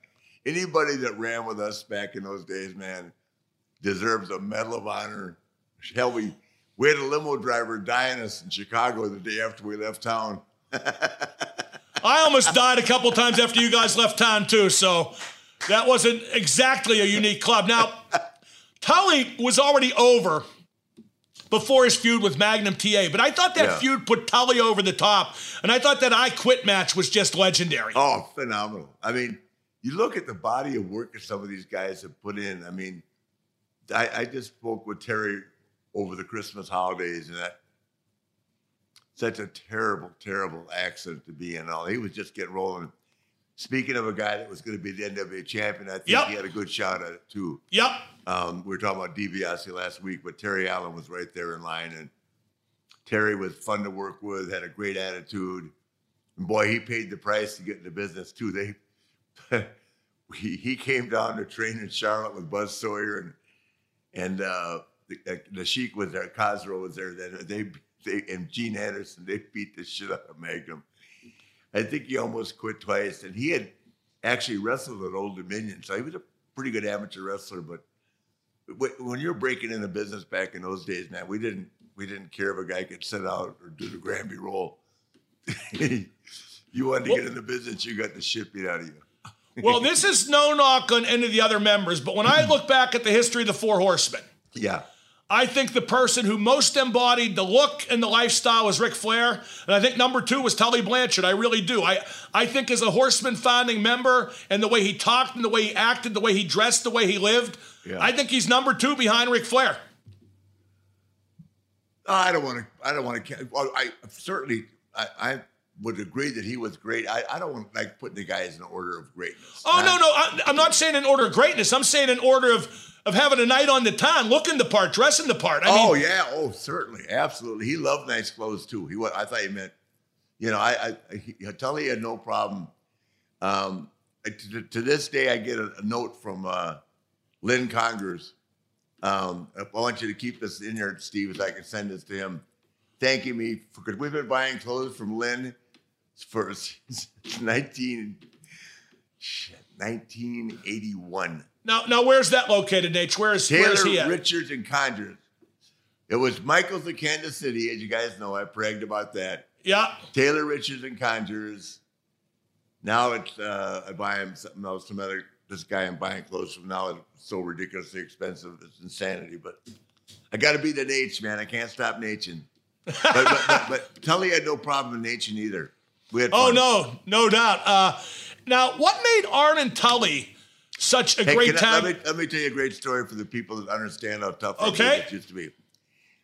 anybody that ran with us back in those days, man, deserves a Medal of Honor. Hell, we we had a limo driver die on us in Chicago the day after we left town. I almost died a couple times after you guys left town too, so that wasn't exactly a unique club. Now, Tully was already over before his feud with Magnum TA, but I thought that Yeah. feud put Tully over the top, and I thought that I Quit match was just legendary. Oh, phenomenal! I mean, you look at the body of work that some of these guys have put in. I mean, I, I just spoke with Terry over the Christmas holidays, and that such a terrible, terrible accident to be in. All he was just getting rolling. Speaking of a guy that was going to be the NWA champion, I think Yep. he had a good shot at it too. Yep. Um, we were talking about DiBiase last week, but Terry Allen was right there in line, and Terry was fun to work with, had a great attitude, and boy, he paid the price to get into business too. They, he, he came down to train in Charlotte with Buzz Sawyer, and and uh, the, the Sheik was there, Cosro was there. Then they, they and Gene Anderson, they beat the shit out of Magnum. I think he almost quit twice, and he had actually wrestled at Old Dominion, so he was a pretty good amateur wrestler, but when you're breaking in the business back in those days, man, we didn't we didn't care if a guy could sit out or do the Granby roll. you wanted to get in the business, you got the shit beat out of you. Well, this is no knock on any of the other members, but when I look back at the history of the Four Horsemen, Yeah, I think the person who most embodied the look and the lifestyle was Ric Flair. And I think number two was Tully Blanchard. I really do. I, I think as a Horseman founding member and the way he talked and the way he acted, the way he dressed, the way he lived, yeah. I think he's number two behind Ric Flair. I don't want to. I don't want to. Well, I certainly. I, I would agree that he was great. I, I don't like putting the guys in order of greatness. Oh no, no, I, am not saying in order of greatness. I'm saying in order of of having a night on the town, looking the part, dressing the part. I oh mean, yeah, oh certainly, absolutely. He loved nice clothes too. He I thought he meant, you know, I, I he, tell he had no problem. Um, to, to, this day, I get a, a note from uh, Lynn Congers. Um, I want you to keep this in here, Steve, as I can send this to him, thanking me because we've been buying clothes from Lynn for 19, 1981. Now, now, where's that located, Naitch? Where is Taylor where is he at? Richards and Congers. It was Michael's of Kansas City, as you guys know. I bragged about that. Yeah. Taylor Richards and Congers. Now it's uh, I buy him something else. Some other this guy I'm buying clothes from now. It's so ridiculously expensive. It's insanity. But I got to be the Naitch, man. I can't stop Nathan. but, but, but, but Tully had no problem with Nathan either. Oh, no, no doubt. Uh, now, what made Arn and Tully such a hey, great time? let, me, let me tell you a great story for the people that understand how tough okay. it used to be.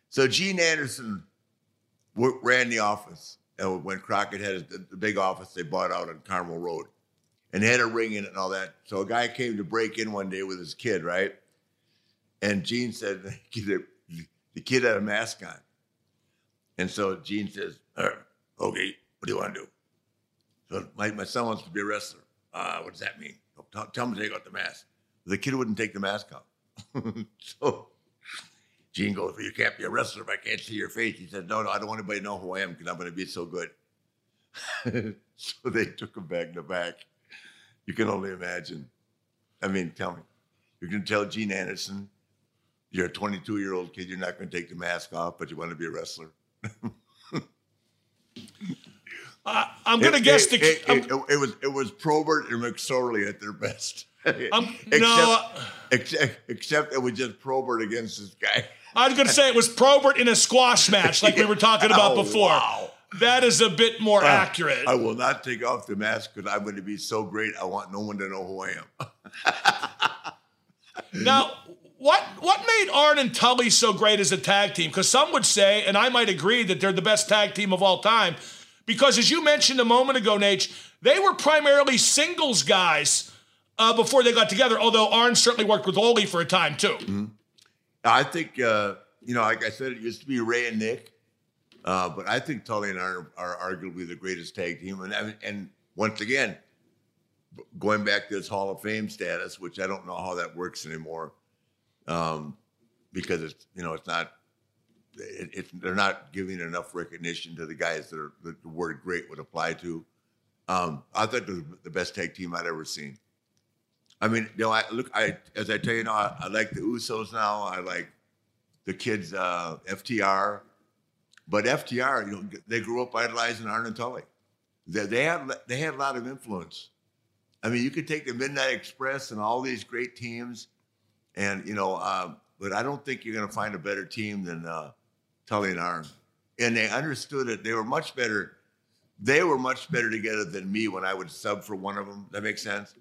So Gene Anderson ran the office. And when Crockett had the big office they bought out on Carmel Road, and they had a ring in it and all that. So a guy came to break in one day with his kid, right? And Gene said the kid had a mask on, and so Gene says, "Okay, what do you want to do?" So my, my son wants to be a wrestler. Uh, what does that mean? Tell, tell him to take out the mask. The kid wouldn't take the mask off. so Gene goes, well, you can't be a wrestler if I can't see your face. He said, no, no, I don't want anybody to know who I am because I'm going to be so good. so they took him back the back. You can only imagine. I mean, tell me. You can tell Gene Anderson, you're a 22 year old kid, you're not going to take the mask off, but you want to be a wrestler. Uh, I'm going to guess it, the. It, it, it, was it was Probert and McSorley at their best. Um, except, no, except, except it was just Probert against this guy. I was going to say it was Probert in a squash match, like we were talking about oh, before. Wow. That is a bit more uh, accurate. I will not take off the mask because I'm going to be so great. I want no one to know who I am. now, what what made Arn and Tully so great as a tag team? Because some would say, and I might agree, that they're the best tag team of all time. Because as you mentioned a moment ago, Naitch, they were primarily singles guys uh, before they got together. Although Arn certainly worked with Ole for a time too. Mm-hmm. I think uh, you know, like I said, it used to be Ray and Nick, uh, but I think Tully and Arn are, are arguably the greatest tag team. And and once again, going back to this Hall of Fame status, which I don't know how that works anymore, um, because it's you know it's not it, it, they're not giving enough recognition to the guys that, are, that the word great would apply to. Um, I thought it was the best tag team I'd ever seen. I mean, you know, I look, I as I tell you now, I, I like the Usos now. I like the kids, uh, FTR, but FTR, you know, they grew up idolizing Arn and Tully. They, they had they had a lot of influence. I mean, you could take the Midnight Express and all these great teams, and you know, uh, but I don't think you're going to find a better team than uh, Tully and Arn. And they understood it. They were much better. They were much better together than me when I would sub for one of them. That makes sense.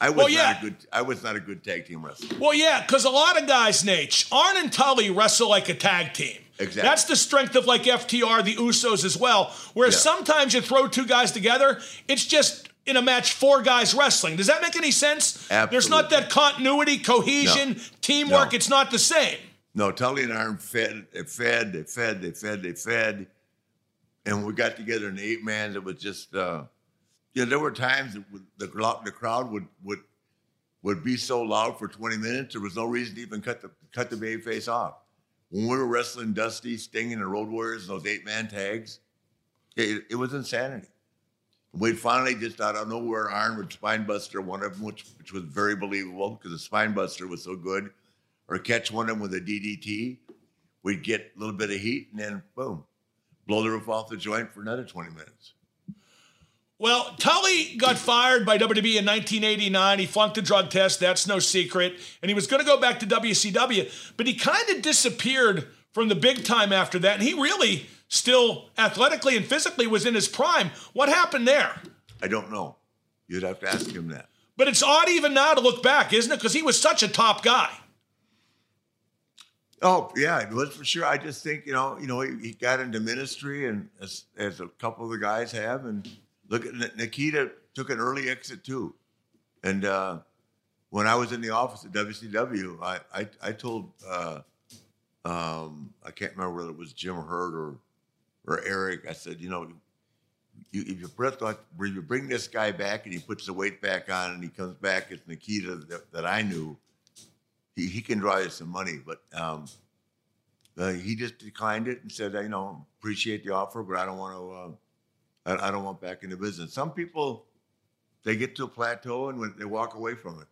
I was well, yeah. not a good. I was not a good tag team wrestler. Well, yeah, because a lot of guys, Naitch, Arn and Tully wrestle like a tag team. Exactly. That's the strength of like FTR, the Usos as well. Whereas yeah. sometimes you throw two guys together, it's just in a match four guys wrestling. Does that make any sense? Absolutely. There's not that continuity, cohesion, no. teamwork. No. It's not the same. No, Tully and Arn fed, they fed, they fed, they fed, they fed. And we got together in eight man that was just, uh, you know, there were times that the, the crowd would, would, would be so loud for 20 minutes, there was no reason to even cut the, cut the babyface off. When we were wrestling Dusty, Sting, and the Road Warriors, those eight man tags, it, it was insanity. We finally just out of nowhere, Arn would spinebuster one of them, which, which was very believable because the spinebuster was so good or catch one of them with a DDT. We'd get a little bit of heat and then boom, blow the roof off the joint for another 20 minutes. Well, Tully got fired by WWE in 1989. He flunked the drug test. That's no secret. And he was going to go back to WCW, but he kind of disappeared from the big time after that. And he really still athletically and physically was in his prime. What happened there? I don't know. You'd have to ask him that. But it's odd even now to look back, isn't it? Because he was such a top guy. Oh yeah, it was for sure. I just think you know, you know, he, he got into ministry, and as, as a couple of the guys have, and look at Nikita took an early exit too. And uh, when I was in the office at WCW, I I, I told uh, um, I can't remember whether it was Jim Herd or or Eric. I said, you know, you, if you bring, if you bring this guy back and he puts the weight back on and he comes back as Nikita that, that I knew he, he can draw you some money, but um, uh, he just declined it and said, you know, appreciate the offer, but I don't want to. Uh, I, I, don't want back into business. Some people, they get to a plateau and when they walk away from it.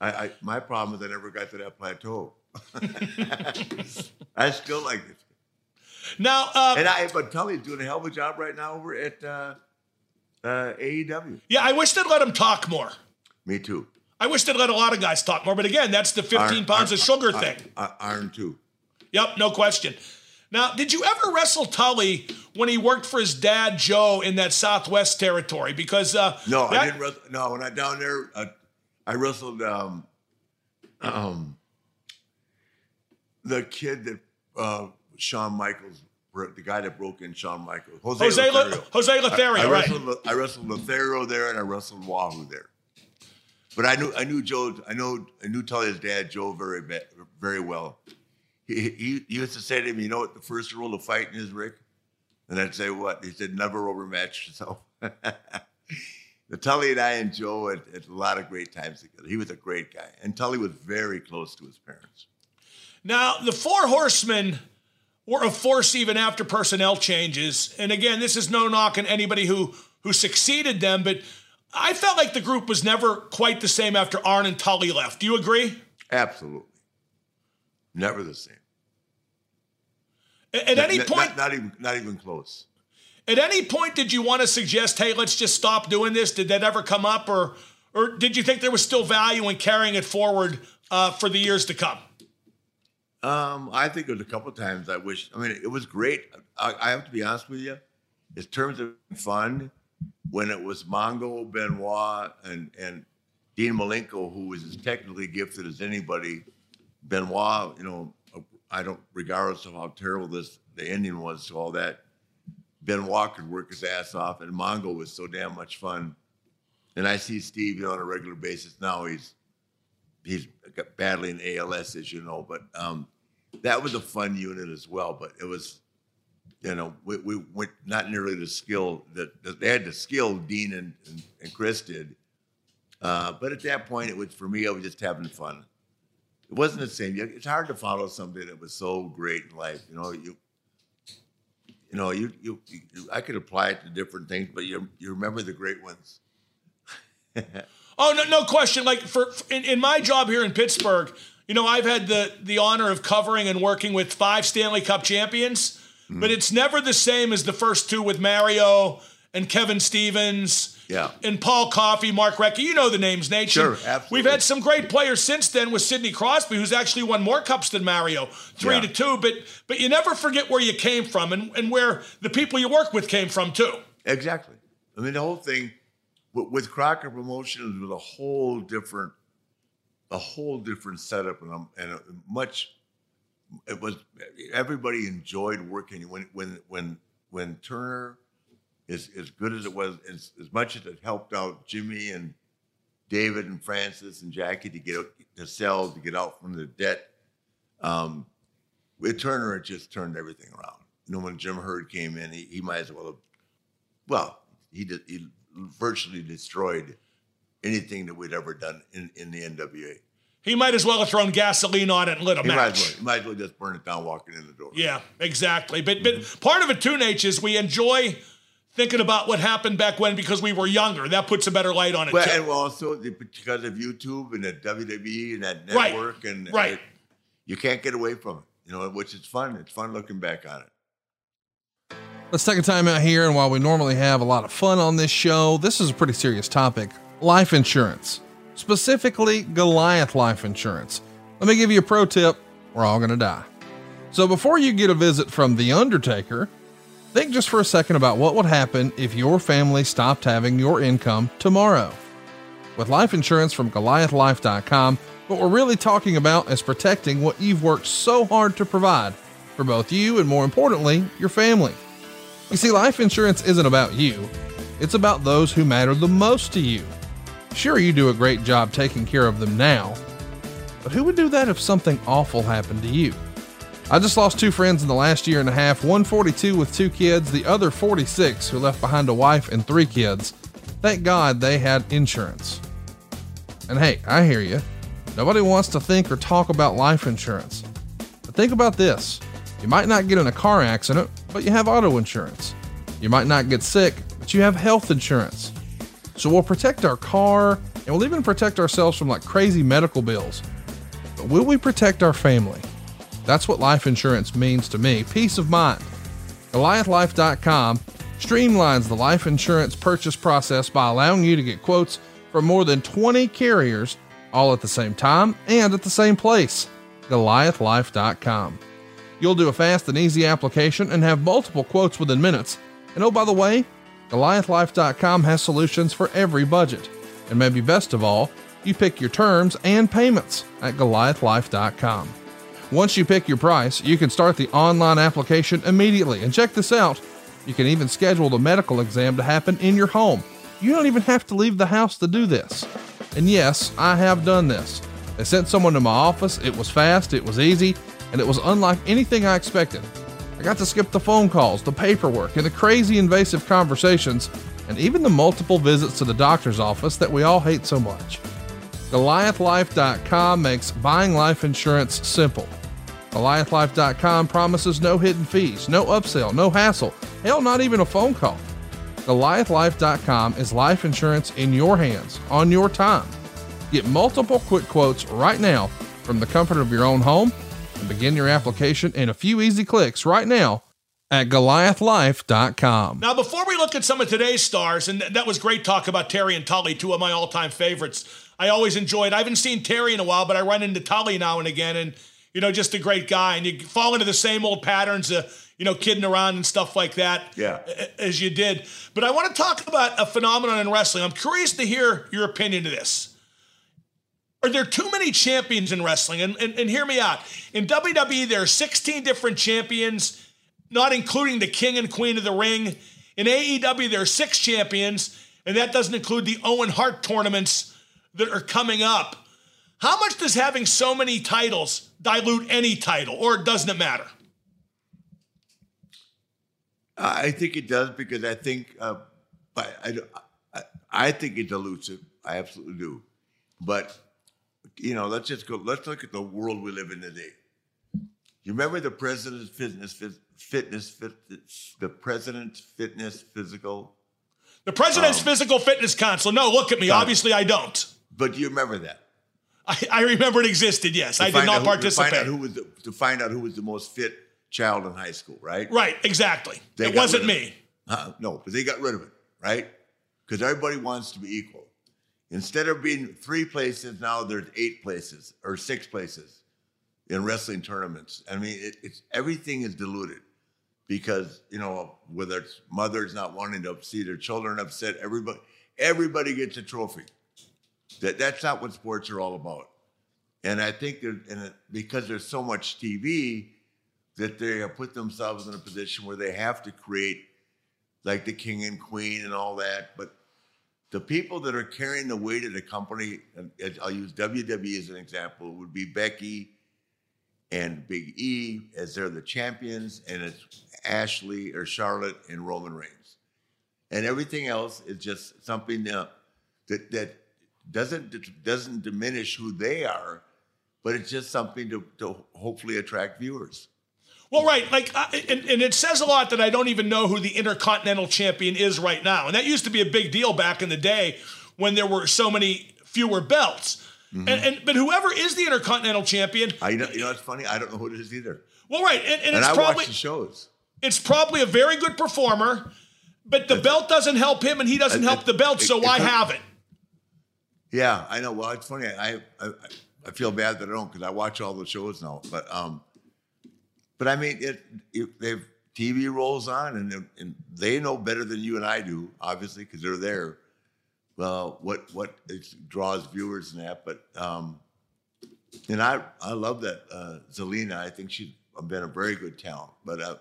I, I my problem is I never got to that plateau. I still like it. Now, uh, and I, but Tully's doing a hell of a job right now over at uh, uh, AEW. Yeah, I wish they'd let him talk more. Me too. I wish they'd let a lot of guys talk more, but again, that's the 15 iron, pounds iron, of sugar iron, thing. Iron too. Yep, no question. Now, did you ever wrestle Tully when he worked for his dad Joe in that Southwest territory? Because uh, no, that, I didn't. Wrestle, no, when I down there, uh, I wrestled um, um, the kid that uh, Shawn Michaels, the guy that broke in Shawn Michaels, Jose Jose Lothario. Jose Lothario, I, I right? Wrestled, I wrestled Lothario there, and I wrestled Wahoo there. But I knew I knew Joe. I know I knew Tully's dad Joe very very well. He, he, he used to say to me, "You know what the first rule of fighting is, Ric?" And I'd say, "What?" He said, "Never overmatch yourself." Tully and I and Joe had, had, a lot of great times together. He was a great guy, and Tully was very close to his parents. Now the Four Horsemen were a force even after personnel changes. And again, this is no knock on anybody who who succeeded them, but I felt like the group was never quite the same after Arn and Tully left. Do you agree? Absolutely. Never the same. At, at any point, not, not, even not even close. At any point, did you want to suggest, "Hey, let's just stop doing this"? Did that ever come up, or or did you think there was still value in carrying it forward uh, for the years to come? Um, I think it was a couple times. I wish. I mean, it was great. I, I have to be honest with you. In terms of fun, when it was Mongo, Benoit, and and Dean Malenko, who was as technically gifted as anybody. Benoit, you know, I don't, regardless of how terrible this the ending was to all that, Benoit could work his ass off, and Mongo was so damn much fun. And I see Steve, you know, on a regular basis now. He's he's battling ALS, as you know, but um, that was a fun unit as well. But it was you know, we, we went not nearly the skill that, that they had the skill Dean and, and, and Chris did. Uh, but at that point, it was for me, I was just having fun. It wasn't the same. It's hard to follow something that was so great in life. You know, you, you know, you, you, you I could apply it to different things, but you, you remember the great ones. oh no, no question. Like for, for in, in my job here in Pittsburgh, you know, I've had the the honor of covering and working with five Stanley Cup champions but it's never the same as the first two with Mario and Kevin Stevens. Yeah. And Paul Coffey, Mark Recchi. You know the names, Naitch. Sure, absolutely. We've had some great players since then with Sidney Crosby, who's actually won more cups than Mario, three yeah. to two. But but you never forget where you came from and, and where the people you work with came from too. Exactly. I mean, the whole thing with, with Crockett Promotions was a whole different, a whole different setup and a, and a much it was everybody enjoyed working when when when when Turner is as good as it was as, as much as it helped out Jimmy and David and Francis and Jackie to get to sell to get out from the debt. Um, with Turner, it just turned everything around. You know, when Jim Herd came in, he, he might as well have, well, he did, he virtually destroyed anything that we'd ever done in, in the NWA. He might as well have thrown gasoline on it and lit a he match. Might as, well, he might as well just burn it down walking in the door. Yeah, exactly. But but mm-hmm. part of it too, Naitch, is we enjoy thinking about what happened back when because we were younger. That puts a better light on it. Well, too. and also because of YouTube and the WWE and that network right. and right. It, you can't get away from it. You know, which is fun. It's fun looking back on it. Let's take a time out here, and while we normally have a lot of fun on this show, this is a pretty serious topic life insurance, specifically Goliath life insurance. Let me give you a pro tip we're all going to die. So before you get a visit from The Undertaker, think just for a second about what would happen if your family stopped having your income tomorrow. With life insurance from GoliathLife.com, what we're really talking about is protecting what you've worked so hard to provide for both you and, more importantly, your family. You see, life insurance isn't about you, it's about those who matter the most to you. Sure, you do a great job taking care of them now, but who would do that if something awful happened to you? I just lost two friends in the last year and a half, one 42 with two kids, the other 46 who left behind a wife and three kids. Thank God they had insurance. And hey, I hear you. Nobody wants to think or talk about life insurance. But think about this you might not get in a car accident, but you have auto insurance. You might not get sick, but you have health insurance. So we'll protect our car and we'll even protect ourselves from like crazy medical bills. But will we protect our family? That's what life insurance means to me peace of mind. GoliathLife.com streamlines the life insurance purchase process by allowing you to get quotes from more than 20 carriers all at the same time and at the same place. GoliathLife.com. You'll do a fast and easy application and have multiple quotes within minutes. And oh, by the way, GoliathLife.com has solutions for every budget. And maybe best of all, you pick your terms and payments at GoliathLife.com. Once you pick your price, you can start the online application immediately. And check this out you can even schedule the medical exam to happen in your home. You don't even have to leave the house to do this. And yes, I have done this. They sent someone to my office, it was fast, it was easy, and it was unlike anything I expected. I got to skip the phone calls, the paperwork, and the crazy invasive conversations, and even the multiple visits to the doctor's office that we all hate so much. GoliathLife.com makes buying life insurance simple. GoliathLife.com promises no hidden fees, no upsell, no hassle, hell, not even a phone call. GoliathLife.com is life insurance in your hands, on your time. Get multiple quick quotes right now from the comfort of your own home and begin your application in a few easy clicks right now at goliathlife.com. Now, before we look at some of today's stars, and that was great talk about Terry and Tully, two of my all time favorites. I always enjoyed. I haven't seen Terry in a while, but I run into Tully now and again, and you know, just a great guy. And you fall into the same old patterns of, you know, kidding around and stuff like that. Yeah. As you did. But I want to talk about a phenomenon in wrestling. I'm curious to hear your opinion to this. Are there too many champions in wrestling? And, and, and hear me out. In WWE, there are 16 different champions, not including the king and queen of the ring. In AEW, there are six champions, and that doesn't include the Owen Hart tournaments that are coming up. How much does having so many titles dilute any title, or doesn't it matter? I think it does because I think, uh, I, I, I think it dilutes it. I absolutely do. But you know, let's just go. Let's look at the world we live in today. You remember the president's fitness, fitness, fitness the president's fitness physical. The president's um, physical fitness council. No, look at me. Obviously, I don't. But do you remember that? I, I remember it existed. Yes, I did not who, participate. To find, who was the, to find out who was the most fit child in high school, right? Right, exactly. They it wasn't me. Uh, no, but they got rid of it, right? Because everybody wants to be equal. Instead of being three places, now there's eight places or six places in wrestling tournaments. I mean, it, it's everything is diluted because you know whether it's mothers not wanting to see their children upset, everybody everybody gets a trophy. That that's not what sports are all about. And I think it, because there's so much TV that they have put themselves in a position where they have to create like the king and queen and all that. But the people that are carrying the weight of the company, and I'll use WWE as an example, would be Becky and Big E as they're the champions, and it's Ashley or Charlotte and Roman Reigns. And everything else is just something uh, that that doesn't doesn't diminish who they are, but it's just something to, to hopefully attract viewers. Well, right, like, uh, and, and, it says a lot that I don't even know who the Intercontinental Champion is right now, and that used to be a big deal back in the day when there were so many fewer belts. Mm-hmm. And, and, but whoever is the Intercontinental Champion, I know, you know it's funny. I don't know who it is either. Well, right, and, and, and I probably, watch the shows. it's probably a very good performer, but the belt doesn't help him and he doesn't It- help the belt, it- so why have it? Yeah, I know. Well, it's funny. I I, I feel bad that I don't because I watch all the shows now. But um, but I mean, it, it they've TV rolls on, and and they know better than you and I do, obviously, because they're there. Well, what what it draws viewers and that, but um, and I I love that uh, Zelina. I think she's been a very good talent, but uh,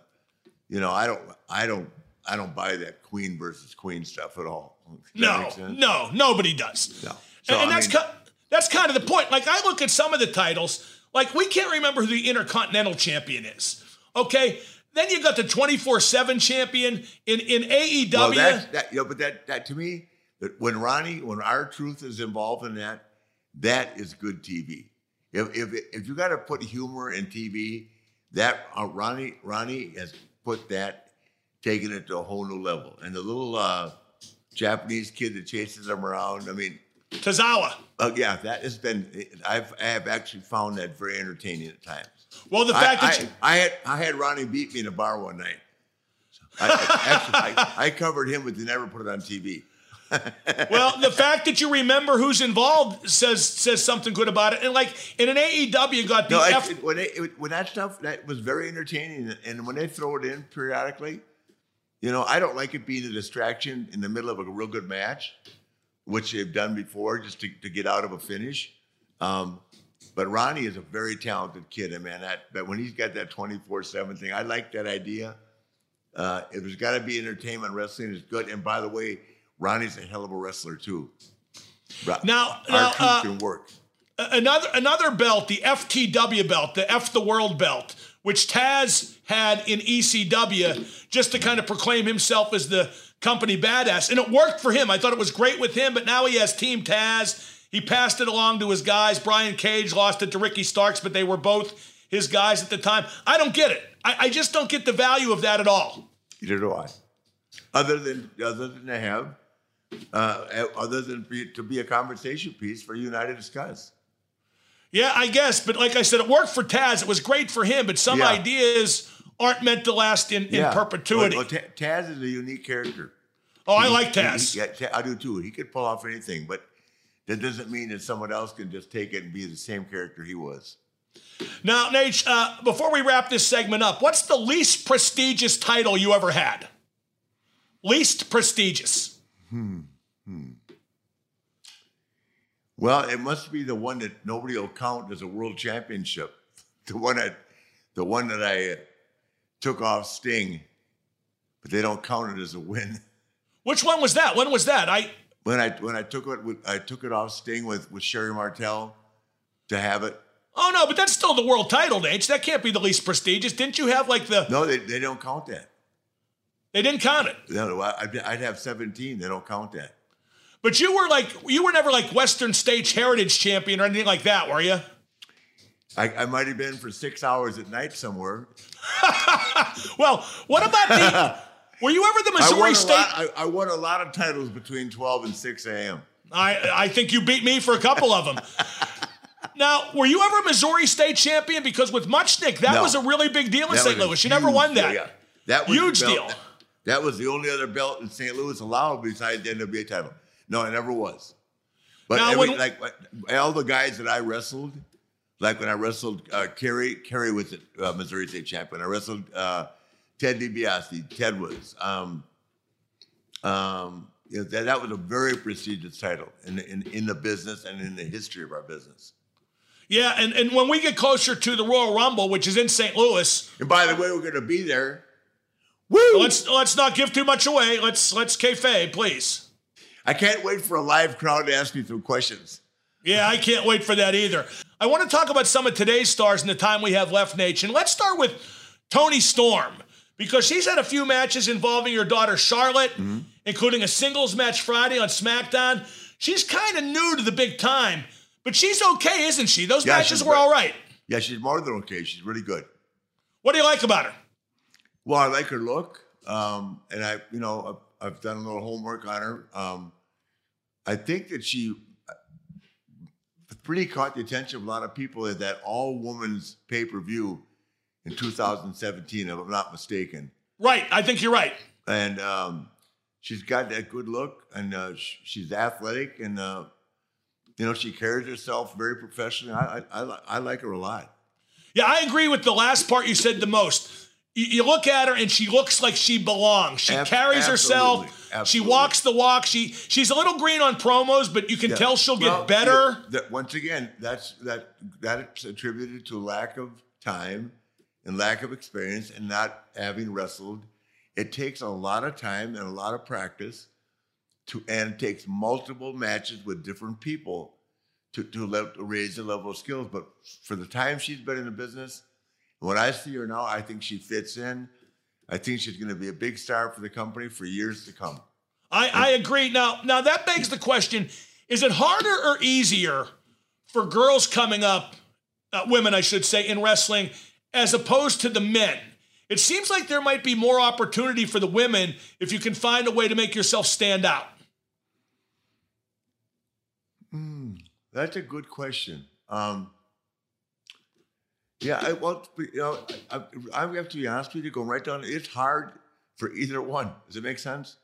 you know, I don't I don't I don't buy that queen versus queen stuff at all. Does No, no, nobody does. No. and So, and I that's mean- that's kind of the point. Like I look at some of the titles, like we can't remember who the Intercontinental Champion is. Okay, then you got the twenty four seven champion in in AEW. Well, that, that, you know, but that, that to me, that when Ronnie, when R-Truth is involved in that, that is good TV. If if if you got to put humor in TV, that uh, Ronnie Ronnie has put that, taken it to a whole new level. And the little uh, Japanese kid that chases him around, I mean, Tozawa. uh, yeah, that has been. I've I have actually found that very entertaining at times. Well, the I, fact that I, you, I had I had Ronnie beat me in a bar one night. I, I, actually, I, I covered him, but they never put it on TV. well, the fact that you remember who's involved says says something good about it. And like in an AEW, you got the No, F- it, when, it, when that stuff that was very entertaining, and when they throw it in periodically, you know, I don't like it being a distraction in the middle of a real good match, which they've done before, just to, to get out of a finish. Um, but Ronnie is a very talented kid, and man, that, that when he's got that twenty four seven thing, I like that idea. Uh, if there's got to be entertainment, wrestling is good. And by the way, Ronnie's a hell of a wrestler too. Now- our now, uh, can work. another another belt, the FTW belt, the F the World belt, which Taz had in ECW just to kind of proclaim himself as the company badass. And it worked for him. I thought it was great with him, but now he has Team Taz. He passed it along to his guys. Brian Cage lost it to Ricky Starks, but they were both his guys at the time. I don't get it. I, I just don't get the value of that at all. Neither do I. Other than other than to have, uh, other than be, to be a conversation piece for you and I to discuss. Yeah, I guess, but like I said, it worked for Taz. It was great for him, but some Yeah. ideas aren't meant to last in, in perpetuity. Well, well, Taz is a unique character. oh, I like Taz. he- yeah, I do too. He could pull off anything, but that doesn't mean that someone else can just take it and be the same character he was. Now, Naitch, uh, before we wrap this segment up, what's the least prestigious title you ever had? Least prestigious. Hmm. Well, it must be the one that nobody will count as a world championship. The one that, the one that I uh, took off Sting, but they don't count it as a win. Which one was that? When was that? I When I when I took it with, I took it off Sting with with Sherri Martel to have it. oh no, but that's still the world title, Naitch. That can't be the least prestigious. Didn't you have like the? No, they, they don't count that. They didn't count it. No, I'd, I'd have 17. They don't count that. But you were like, you were never like Western States Heritage Champion or anything like that, were you? I, I might have been for six hours at night somewhere. Well, what about the? were you ever the Missouri a State? lot, I, I won a lot of titles between 12 and 6 a.m. I I think you beat me for a couple of them. now, were you ever a Missouri State champion? Because with Muchnick, that No. was a really big deal in That St. Louis. You never won deal, that. yeah. That was Huge deal. That, that was the only other belt in St. Louis allowed besides the NWA title. No, it never was. But Now, every, when- like all the guys that I wrestled, like when I wrestled uh, Kerry, Kerry was a uh, Missouri State champion. I wrestled uh, Ted DiBiase. Ted was. Um, um, that, that was a very prestigious title in, in in the business and in the history of our business. Yeah, and, and when we get closer to the Royal Rumble, which is in St. Louis, And by the way, we're going to be there. Woo! let's let's not give too much away. Let's let's kayfabe, please. I can't wait for a live crowd to ask me some questions. Yeah, I can't wait for that either. I want to talk about some of today's stars in the time we have left, Nation. Let's start with Toni Storm because she's had a few matches involving her daughter Charlotte, Mm-hmm. including a singles match Friday on SmackDown. She's kind of new to the big time, but she's okay, isn't she? Those Yeah, matches were great. all right. Yeah, she's more than okay. She's really good. What do you like about her? Well, I like her look, um, and I, you know, I've, I've done a little homework on her. Um, I think that she pretty caught the attention of a lot of people at that all women's pay per view in 2017, if I'm not mistaken. Right. I think you're right. and um, she's got that good look, and uh, sh- she's athletic, and uh, you know she carries herself very professionally. I I, I like her a lot. Yeah, I agree with the last part you said the most. You, you look at her and she looks like she belongs. She Ab- carries herself. absolutely. She walks the walk. She she's a little green on promos, but you can Yeah. tell she'll Well, get better. that, once again, that's that that's attributed to lack of time and lack of experience and not having wrestled. It takes a lot of time and a lot of practice to and it takes multiple matches with different people to to, le- to raise the level of skills. But for the time she's been in the business, when I see her now, I think she fits in. I think she's going to be a big star for the company for years to come. I, I agree. Now, now that begs the question: Is it harder or easier for girls coming up, uh, women, I should say, in wrestling, as opposed to the men? It seems like there might be more opportunity for the women if you can find a way to make yourself stand out. That's a good question. Um, yeah, I, well, you know, I, I, I have to be honest with you. Going right down, it's hard for either one. Does it make sense?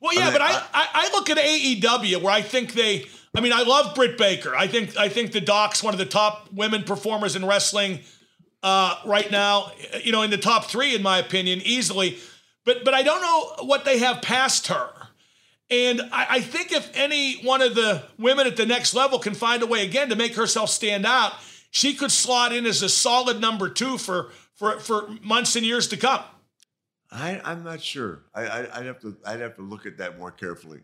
Well, yeah, mean, but I, I- I, I look at AEW where I think they. I mean, I love Britt Baker. I think I think the Doc's one of the top women performers in wrestling uh, right now. You know, in the top three, in my opinion, easily. But but I don't know what they have past her. And I, I think if any one of the women at the next level can find a way again to make herself stand out, she could slot in as a solid number two for for for months and years to come. I, I'm not sure. I, I, I'd have to, I'd have to look at that more carefully.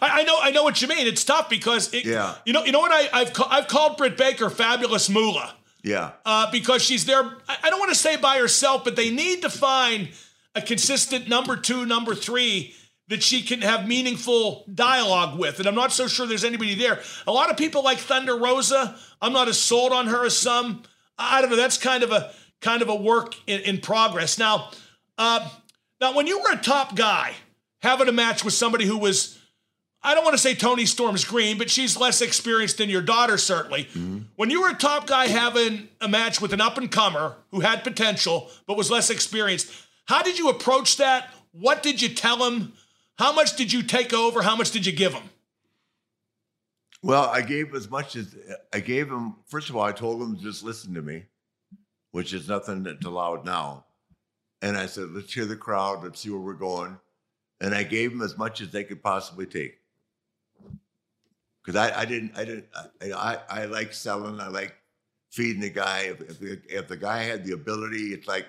I, I know, I know what you mean. It's tough because, it, Yeah. you know, you know what I, I've ca- I've called Britt Baker fabulous moolah Yeah, uh, because she's there. I, I don't want to say by herself, but they need to find a consistent number two, number three that she can have meaningful dialogue with. And I'm not so sure there's anybody there. A lot of people like Thunder Rosa. I'm not as sold on her as some. I don't know. That's kind of a kind of a work in, in progress. Now, uh, now when you were a top guy having a match with somebody who was I don't want to say Toni Storm's green, but she's less experienced than your daughter, certainly. When you were a top guy having a match with an up and comer who had potential but was less experienced, how did you approach that? What did you tell him? How much did you take over? How much did you give them? Well, I gave as much as I gave him. First of all, I told to just listen to me, which is nothing that's allowed now. And I said, let's hear the crowd. Let's see where we're going. And I gave them as much as they could possibly take. Because I, I didn't, I didn't, I, I, I like selling. I like feeding the guy. If, if, if the guy had the ability, it's like,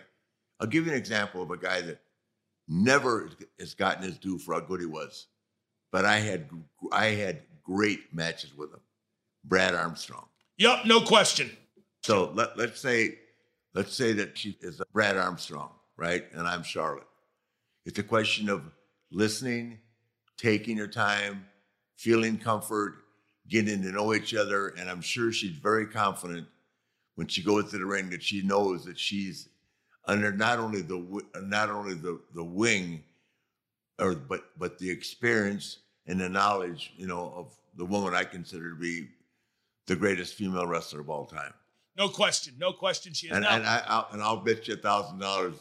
I'll give you an example of a guy that never has gotten his due for how good he was. But I had, I had great matches with him. Brad Armstrong. Yup, no question. So let, let's say, let's say that she is Brad Armstrong, right? And I'm Charlotte. It's a question of listening, taking your time, feeling comfort, getting to know each other. And I'm sure she's very confident when she goes to the ring that she knows that she's under not only the not only the the wing, or but but the experience and the knowledge, you know, of the woman I consider to be the greatest female wrestler of all time. No question. No question. She is And, and I I'll, and I'll bet you a thousand dollars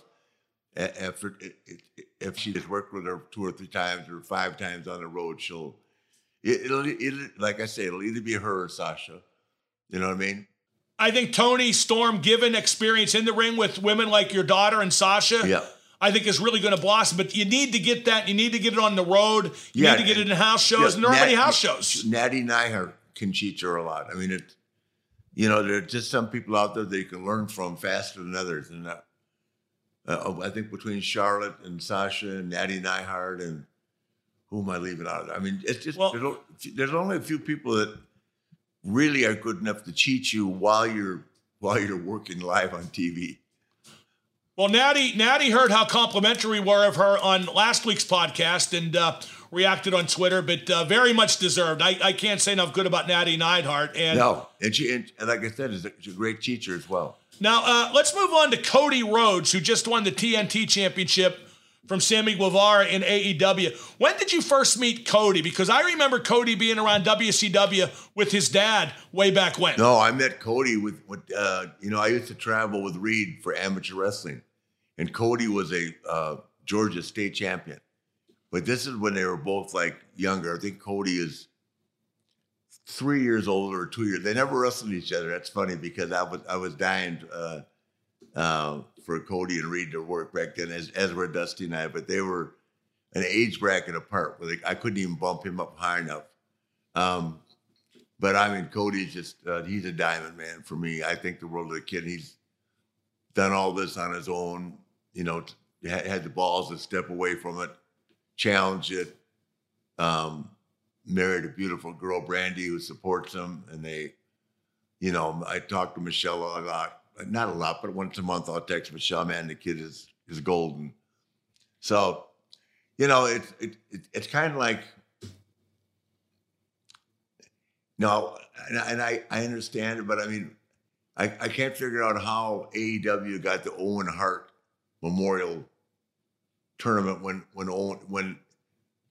if it- it- if she has worked with her two or three times or five times on the road, she'll it'll it'll like I say, it'll either be her or Sasha. You know what I mean? I think Toni Storm, given experience in the ring with women like your daughter and Sasha, Yeah. I think is really going to blossom. But you need to get that. You need to get it on the road. You Yeah, need to get it in house shows, Yeah, and there aren't many Nat- house shows. Natty Neidhart can teach her a lot. I mean, it. You know, there are just some people out there that you can learn from faster than others, and uh, uh, I think between Charlotte and Sasha and Natty Neidhart and who am I leaving out? I mean, it's just Well- there's, there's only a few people that really are good enough to cheat you while you're while you're working live on TV. Well, Natty, Natty heard how complimentary we were of her on last week's podcast and uh, reacted on Twitter, but uh, very much deserved. I, I can't say enough good about Natty Neidhart. And No, and she and, and like I said, is a, she's a great teacher as well. Now, uh, let's move on to Cody Rhodes, who just won the TNT championship from Sammy Guevara in AEW. When did you first meet Cody? Because I remember Cody being around WCW with his dad way back when. No, I met Cody with, with uh, you know, I used to travel with Reid for amateur wrestling. And Cody was a uh, Georgia state champion. But this is when they were both like younger. I think Cody is three years older or two years. They never wrestled each other. That's funny because I was I was dying uh, uh, for Cody and Reid to work back then, as as were Dusty and I. But they were an age bracket apart. Where they, I couldn't even bump him up high enough. Um, but I mean, Cody's just uh, he's a diamond man for me. I think the world of the kid. He's done all this on his own. You know, had, had the balls to step away from it, challenge it. Um, married a beautiful girl, Brandi, who supports him, and they, you know, I talked to Michelle a lot, not a lot, but once a month I'll text Michelle, man, the kid is is golden. So, you know, it's it, it it's kind of like no, and, I, and I, I understand it, but I mean, I, I can't figure out how AEW got the Owen Hart Memorial Tournament when when Owen when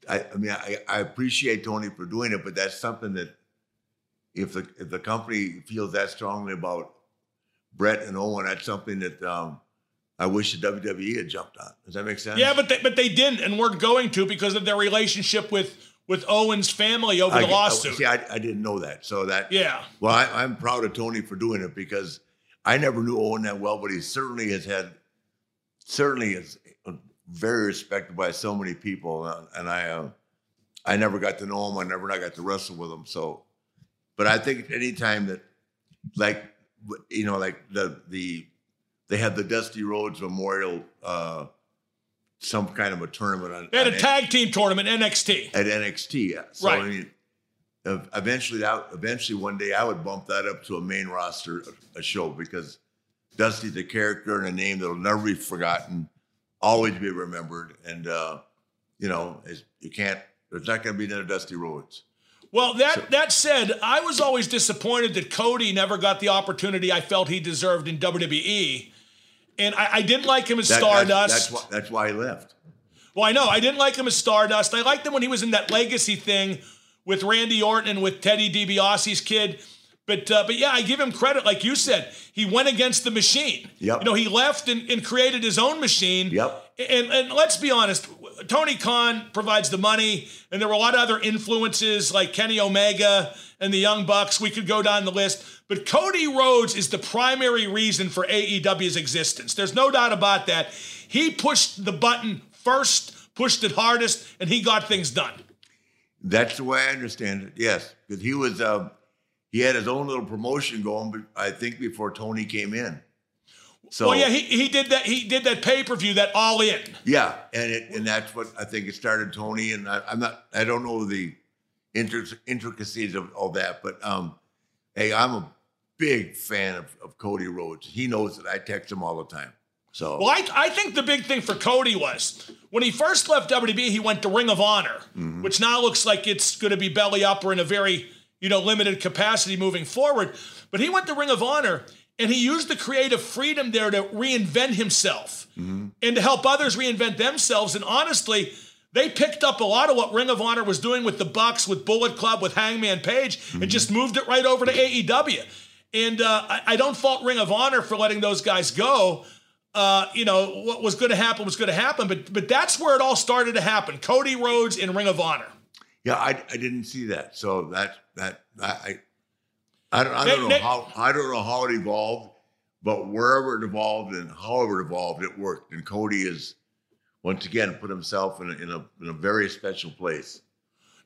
I, I mean I, I appreciate Tony for doing it, but that's something that if the if the company feels that strongly about Bret and Owen, that's something that um, I wish the WWE had jumped on. Does that make sense? Yeah, but they, but they didn't, and weren't going to because of their relationship with with Owen's family over I, the lawsuit. See, I, I didn't know that. So that yeah. Well, I, I'm proud of Tony for doing it because I never knew Owen that well, but he certainly has had certainly is very respected by so many people, uh, and I uh, I never got to know him. I never I got to wrestle with him. So, but I think anytime that like you know like the the they had the Dusty Rhodes Memorial. Uh, some kind of a tournament on. They had on a tag team tournament, NXT. at NXT. Yeah. So Right. I mean, eventually, that eventually one day I would bump that up to a main roster a show because Dusty's a character and a name that'll never be forgotten, always be remembered, and uh, you know, it's, you can't. There's not going to be another Dusty Rhodes. Well, that that said, I was always disappointed that Cody never got the opportunity I felt he deserved in WWE. And I, I didn't like him as That- Stardust. That's, that's why. That's why he left. Well, I know. I didn't like him as Stardust. I liked him when he was in that legacy thing with Randy Orton and with Teddy DiBiase's kid. But uh, but yeah, I give him credit. Like you said, he went against the machine. Yep. You know, he left and, and created his own machine. Yep. And, and let's be honest, Tony Khan provides the money, and there were a lot of other influences like Kenny Omega and the Young Bucks. We could go down the list. But Cody Rhodes is the primary reason for AEW's existence. There's no doubt about that. He pushed the button first, pushed it hardest, and he got things done. That's the way I understand it. Yes, because he was. Um, he had his own little promotion going, but I think before Tony came in. So well, yeah, he, he did that. He did that pay per view, that All In. Yeah, and it and that's what I think it started Tony. And I, I'm not, I don't know the inter- intricacies of all that, but um, hey, I'm a big fan of, of Cody Rhodes. He knows that I text him all the time. So Well, I, I think the big thing for Cody was when he first left WWE, he went to Ring of Honor, which now looks like it's going to be belly up or in a very you know limited capacity moving forward. But he went to Ring of Honor and he used the creative freedom there to reinvent himself and to help others reinvent themselves. And honestly, they picked up a lot of what Ring of Honor was doing with the Bucks, with Bullet Club, with Hangman Page, and just moved it right over to AEW. And uh, I, I don't fault Ring of Honor for letting those guys go uh, you know, what was going to happen was going to happen. But but that's where it all started to happen. Cody Rhodes in Ring of Honor. yeah, I, I didn't see that. So that that I I don't I don't know Nick- how I don't know how it evolved, but wherever it evolved and however it evolved, it worked. And Cody is once again put himself in a in a, in a very special place.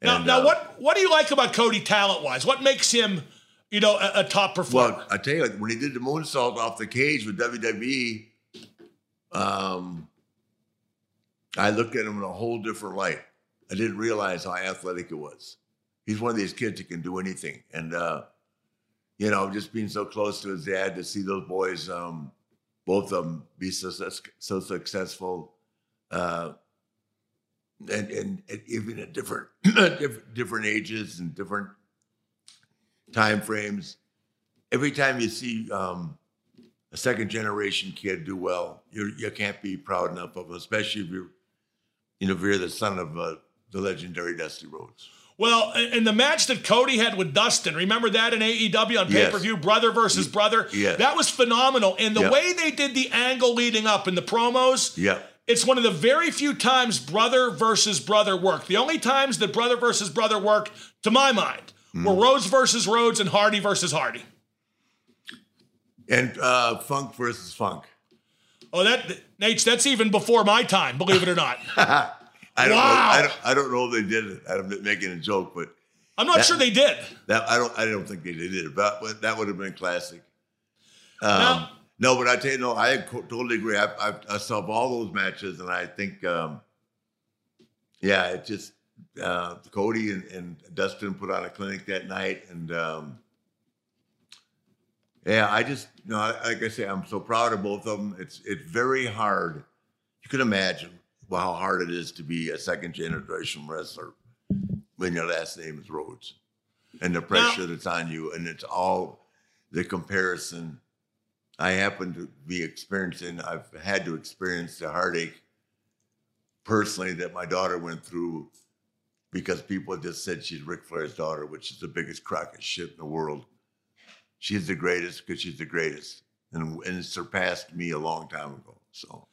Now, And, now uh, what what do you like about Cody talent wise? What makes him, you know, a, a top performer? Well, I tell you, when he did the moonsault off the cage with WWE, um, I looked at him in a whole different light. I didn't realize how athletic it was. He's one of these kids that can do anything, and uh, you know, just being so close to his dad to see those boys, um, both of them, be so so successful, uh, and, and and even at different different different ages and different time frames every time you see um, a second generation kid do well, you you can't be proud enough of them, especially if you're, you know, you're the son of uh, the legendary Dusty Rhodes. Well, in the match that Cody had with Dustin, remember that in AEW on pay per view, brother versus brother? Yes. That was phenomenal. And the Yep. way they did the angle leading up in the promos, Yep. it's one of the very few times brother versus brother worked. The only times that brother versus brother worked, to my mind, were Rhodes versus Rhodes and Hardy versus Hardy. And uh, Funk versus Funk. Oh, that Naitch, that's even before my time, believe it or not. I don't Wow. know. I don't, I don't know if they did it. I'm making a joke, but I'm not That- sure they did. that I don't. I don't think they did it. But, but that would have been classic. Um, Now- no, but I tell you, no, I totally agree. I, I, I saw all those matches, and I think, um, yeah, it just uh, Cody and, and Dustin put on a clinic that night, and um, yeah, I just, you know, like I say, I'm so proud of both of them. It's it's very hard. You can imagine how hard it is to be a second generation wrestler when your last name is Rhodes, and the pressure that's on you, and it's all the comparison. I happen to be experiencing. I've had to experience the heartache personally that my daughter went through because people just said she's Ric Flair's daughter, which is the biggest crock of shit in the world. She's the greatest because she's the greatest, and and it surpassed me a long time ago. So.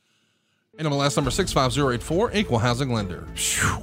NMLS number 65084, equal housing lender. Phew.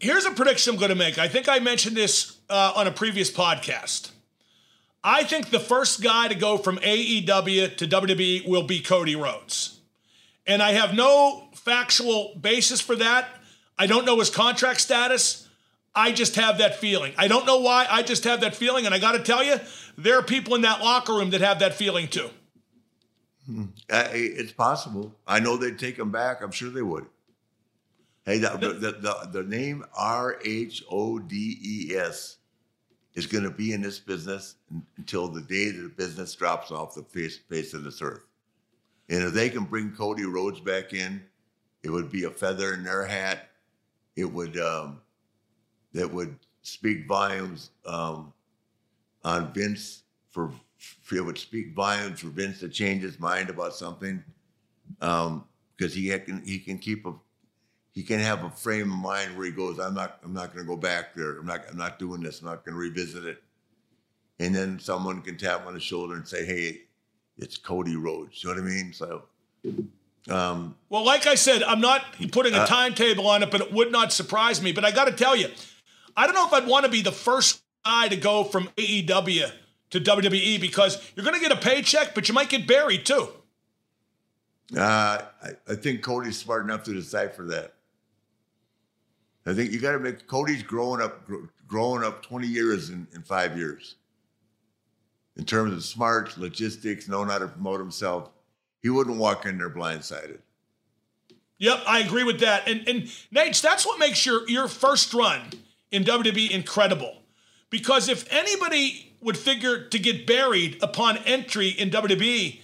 here's a prediction I'm going to make. I think I mentioned this uh, on a previous podcast. I think the first guy to go from AEW to WWE will be Cody Rhodes. And I have no factual basis for that. I don't know his contract status. I just have that feeling. I don't know why. I just have that feeling. And I got to tell you, there are people in that locker room that have that feeling too. Uh, it's possible. I know they'd take him back. I'm sure they would. Hey, the, the, the, the, name R H O D E S is going to be in this business until the day that the business drops off the face, face of this earth. And if they can bring Cody Rhodes back in, it would be a feather in their hat. It would um, that would speak volumes um, on Vince for it would speak volumes for Vince to change his mind about something because he can he can keep a he can have a frame of mind where he goes I'm not I'm not going to go back there I'm not I'm not doing this I'm not going to revisit it and then someone can tap on the shoulder and say hey it's Cody Rhodes you know what I mean so um, Well, like I said, I'm not putting a timetable on it, but it would not surprise me. But I got to tell you, I don't know if I'd want to be the first guy to go from AEW to WWE because you're going to get a paycheck, but you might get buried too. Uh, I, I think Cody's smart enough to decipher that. I think you got to make Cody's growing up, growing up 20 years in, in five years. In terms of smarts, logistics, knowing how to promote himself, he wouldn't walk in there blindsided. Yep, I agree with that. And and Naitch, that's what makes your your first run in WWE incredible. Because if anybody would figure to get buried upon entry in WWE,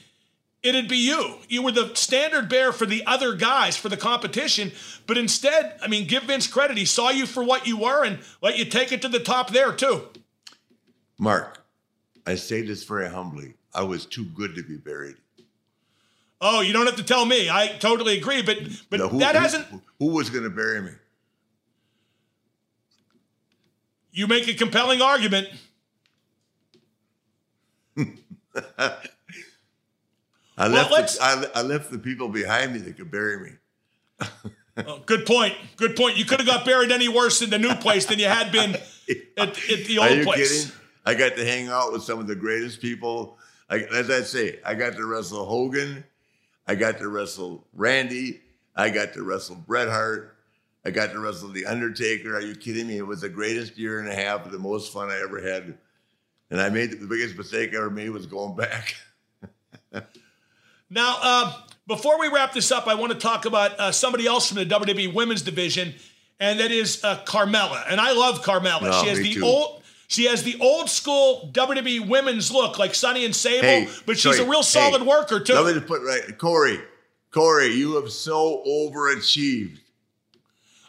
it'd be you. You were the standard bearer for the other guys for the competition, but instead, I mean, give Vince credit. He saw you for what you were and let you take it to the top there too. Mark, I say this very humbly. I was too good to be buried. Oh, you don't have to tell me. I totally agree, but but Now, who, that who- hasn't. Who was going to bury me? You make a compelling argument. I left. let's- the, I, I left the people behind me that could bury me. Oh, good point. Good point. You could have got buried any worse in the new place than you had been at, at the Are old you place. kidding? I got to hang out with some of the greatest people. I, as I say, I got to wrestle Hogan. I got to wrestle Randy. I got to wrestle Bret Hart. I got to wrestle The Undertaker. Are you kidding me? It was the greatest year and a half, the most fun I ever had. And I made the biggest mistake I ever made was going back. Now, uh, before we wrap this up, I want to talk about uh, somebody else from the WWE Women's Division, and that is uh, Carmella. And I love Carmella. Oh, she has the too. old. She has the old school WWE women's look, like Sunny and Sable, Hey, but she's sorry. a real solid Hey, worker too. Let me just put right, Corey. Corey, you have so overachieved.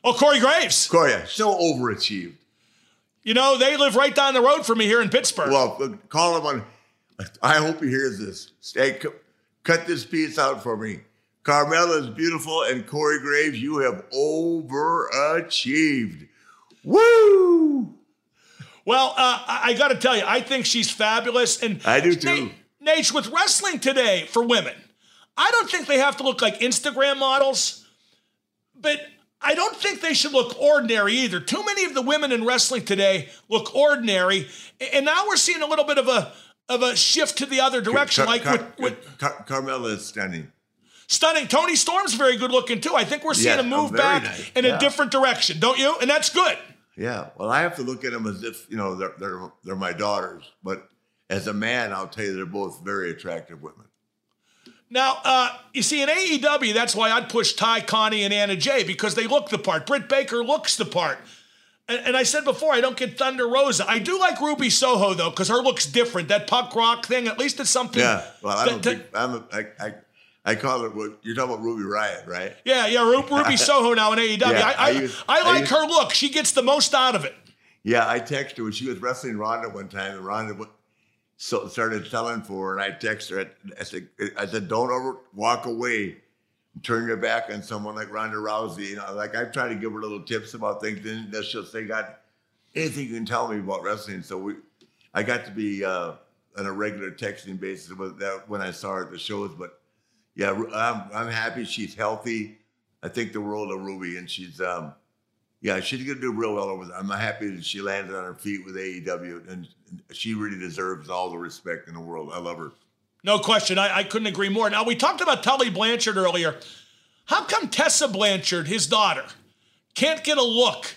Oh, Corey Graves. Corey, yeah, so overachieved. You know, they live right down the road from me here in Pittsburgh. Well, call him on. I hope he hears this. Hey, cu- cut this piece out for me. Carmella is beautiful, and Corey Graves, you have overachieved. Woo! Well, uh, I, I got to tell you, I think she's fabulous. And I do too. Naitch, with wrestling today for women, I don't think they have to look like Instagram models, but I don't think they should look ordinary either. Too many of the women in wrestling today look ordinary, and now we're seeing a little bit of a of a shift to the other direction. Car- like Car- with, with Car- Carmella is stunning. stunning. Toni Storm's very good looking too. I think we're seeing Yeah, a move back nice. in a different direction, don't you? And that's good. Yeah. Well, I have to look at them as if you know they're they're they're my daughters, but as a man, I'll tell you they're both very attractive women. Now, uh, you see, in AEW, that's why I'd push Tay Conti and Anna Jay because they look the part. Britt Baker looks the part. And, and I said before, I don't get Thunder Rosa. I do like Ruby Soho, though, because her looks different. That punk rock thing, at least it's something. Yeah. Well, I don't that- think I'm a, I, I I call it what you're talking about Ruby Riot, right? Yeah, yeah, Ru- Ruby Soho now in AEW. Yeah, I, I, I use- I like use- her look. She gets the most out of it. Yeah, I texted her when she was wrestling Ronda one time, and Ronda so started selling for her, and I texted her. I said, "I said, don't ever walk away, turn your back on someone like Ronda Rousey. You know, like I try to give her little tips about things, and just say, God, anything you can tell me about wrestling. So we, I got to be uh, on a regular texting basis with that when I saw her at the shows. But yeah, I'm I'm happy she's healthy. I think the world of Ruby, and she's um, yeah, she's gonna do real well over there. I'm happy that she landed on her feet with AEW, and she really deserves all the respect in the world. I love her. No question. I, I couldn't agree more. Now, we talked about Tully Blanchard earlier. How come Tessa Blanchard, his daughter, can't get a look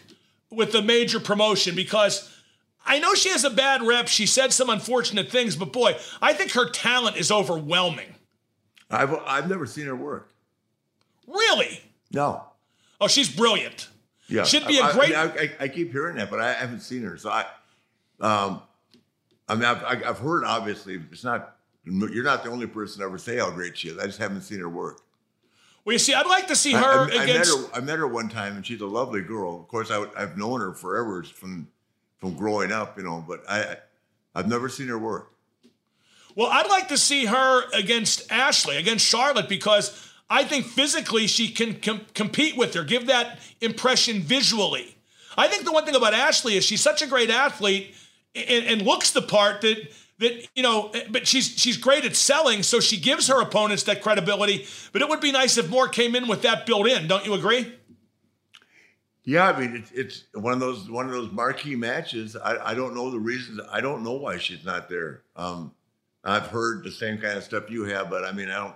with the major promotion? Because I know she has a bad rep. She said some unfortunate things, but boy, I think her talent is overwhelming. I've I've never seen her work. Really? No. Oh, she's brilliant. Yeah, Should be a great- I, I, I keep hearing that, but I haven't seen her. So I, um, I mean, I've, I've heard. Obviously, it's not. You're not the only person to ever say how great she is. I just haven't seen her work. Well, you see, I'd like to see her I, I met her. I met her one time, and she's a lovely girl. Of course, I, have known her forever from from growing up, you know. But I, I've never seen her work. Well, I'd like to see her against Ashley, against Charlotte, because I think physically she can com- compete with her, give that impression visually. I think the one thing about Ashley is she's such a great athlete and, and looks the part that that you know, but she's she's great at selling, so she gives her opponents that credibility. But it would be nice if more came in with that built in. Don't you agree? Yeah, I mean, it's, it's one of those one of those marquee matches. I, I don't know the reasons. I don't know why she's not there. Um, I've heard the same kind of stuff you have, but I mean, I don't.